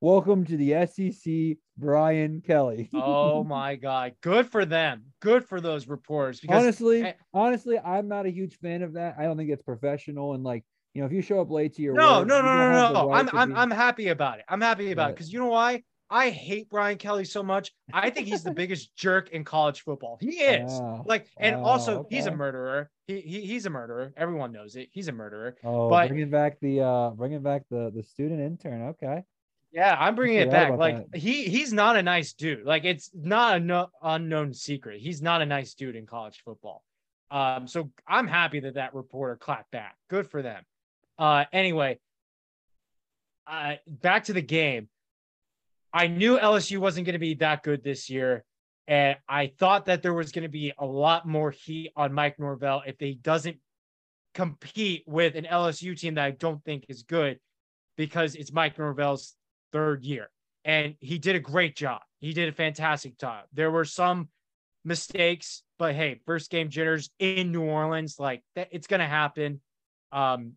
Welcome to the SEC, Brian Kelly. oh [LAUGHS] my God. Good for them. Good for those reporters. Because honestly, I, honestly, I'm not a huge fan of that. I don't think it's professional. And like, you know, if you show up late to your no, work, no, no, no, no, I'm I'm, be... I'm happy about it. I'm happy about it because you know why? I hate Brian Kelly so much. I think he's the biggest [LAUGHS] jerk in college football. He is. Oh, like, and oh, also okay. he's a murderer. He, he he's a murderer. Everyone knows it. He's a murderer. Oh, but bringing back the uh, bringing back the the student intern. Okay. Yeah, I'm bringing it back. Like that. he he's not a nice dude. Like it's not a no, unknown secret. He's not a nice dude in college football. Um, so I'm happy that that reporter clapped back. Good for them. Uh, anyway, uh, back to the game. I knew LSU wasn't going to be that good this year, and I thought that there was going to be a lot more heat on Mike Norvell if he doesn't compete with an LSU team that I don't think is good because it's Mike Norvell's third year. And he did a great job. He did a fantastic job. There were some mistakes, but hey, first game jitters in New Orleans, like that, it's going to happen. Um,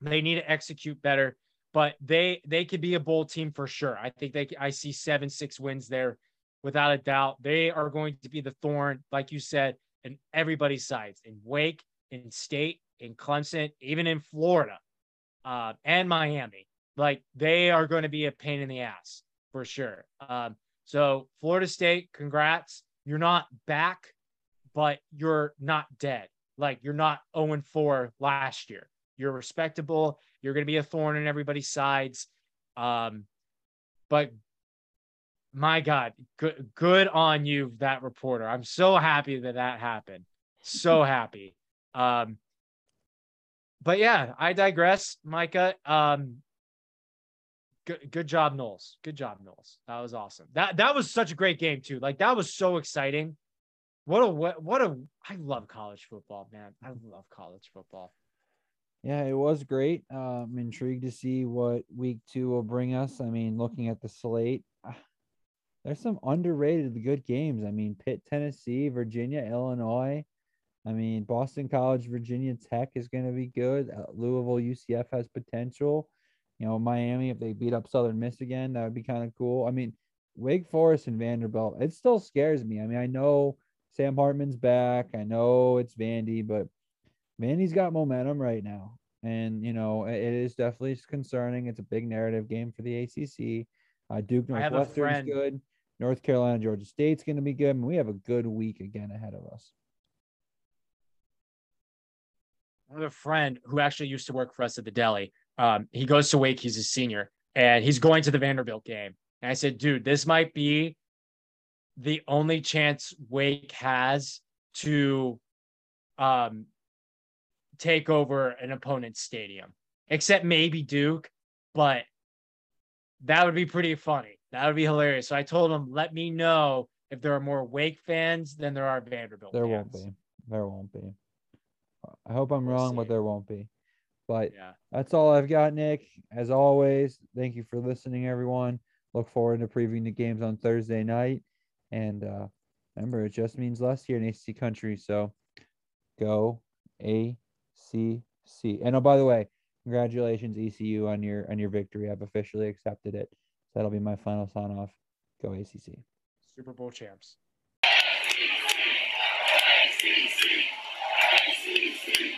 they need to execute better, but they they could be a bowl team for sure. I think they I see seven six wins there without a doubt. They are going to be the thorn, like you said, in everybody's sides in Wake, in State, in Clemson, even in Florida, uh, and Miami. Like they are going to be a pain in the ass for sure. Um, so Florida State, congrats. You're not back, but you're not dead. Like you're not 0 4 last year. You're respectable. You're going to be a thorn in everybody's sides. Um, but my God, good good on you, that reporter. I'm so happy that that happened. So [LAUGHS] happy. Um, but yeah, I digress, Micah. Um, good good job, Noles. Good job, Noles. That was awesome. That that was such a great game too. Like that was so exciting. What a what, what a I love college football, man. I love college football. Yeah, it was great. Uh, I'm intrigued to see what week two will bring us. I mean, looking at the slate, ah, there's some underrated good games. I mean, Pitt, Tennessee, Virginia, Illinois. I mean, Boston College, Virginia Tech is going to be good. Uh, Louisville, UCF has potential. You know, Miami, if they beat up Southern Miss again, that would be kind of cool. I mean, Wake Forest and Vanderbilt, it still scares me. I mean, I know Sam Hartman's back. I know it's Vandy, but Vandy's got momentum right now. And, you know, it is definitely concerning. It's a big narrative game for the ACC. Uh, Duke Northwestern's good. North Carolina, Georgia State's going to be good. And we have a good week again ahead of us. I have a friend who actually used to work for us at the deli. Um, he goes to Wake. He's a senior, and he's going to the Vanderbilt game. And I said, dude, this might be the only chance Wake has to um, take over an opponent's stadium, except maybe Duke. But that would be pretty funny. That would be hilarious. So I told him, let me know if there are more Wake fans than there are Vanderbilt. There fans. won't be. There won't be. I hope I'm we'll wrong, see. but there won't be. But yeah, that's all I've got, Nick. As always, thank you for listening, everyone. Look forward to previewing the games on Thursday night. And uh, remember, it just means less here in ACC country. So go ACC. And oh, by the way, congratulations ECU on your on your victory. I've officially accepted it. So that'll be my final sign off. Go ACC. Super Bowl champs. ACC. ACC.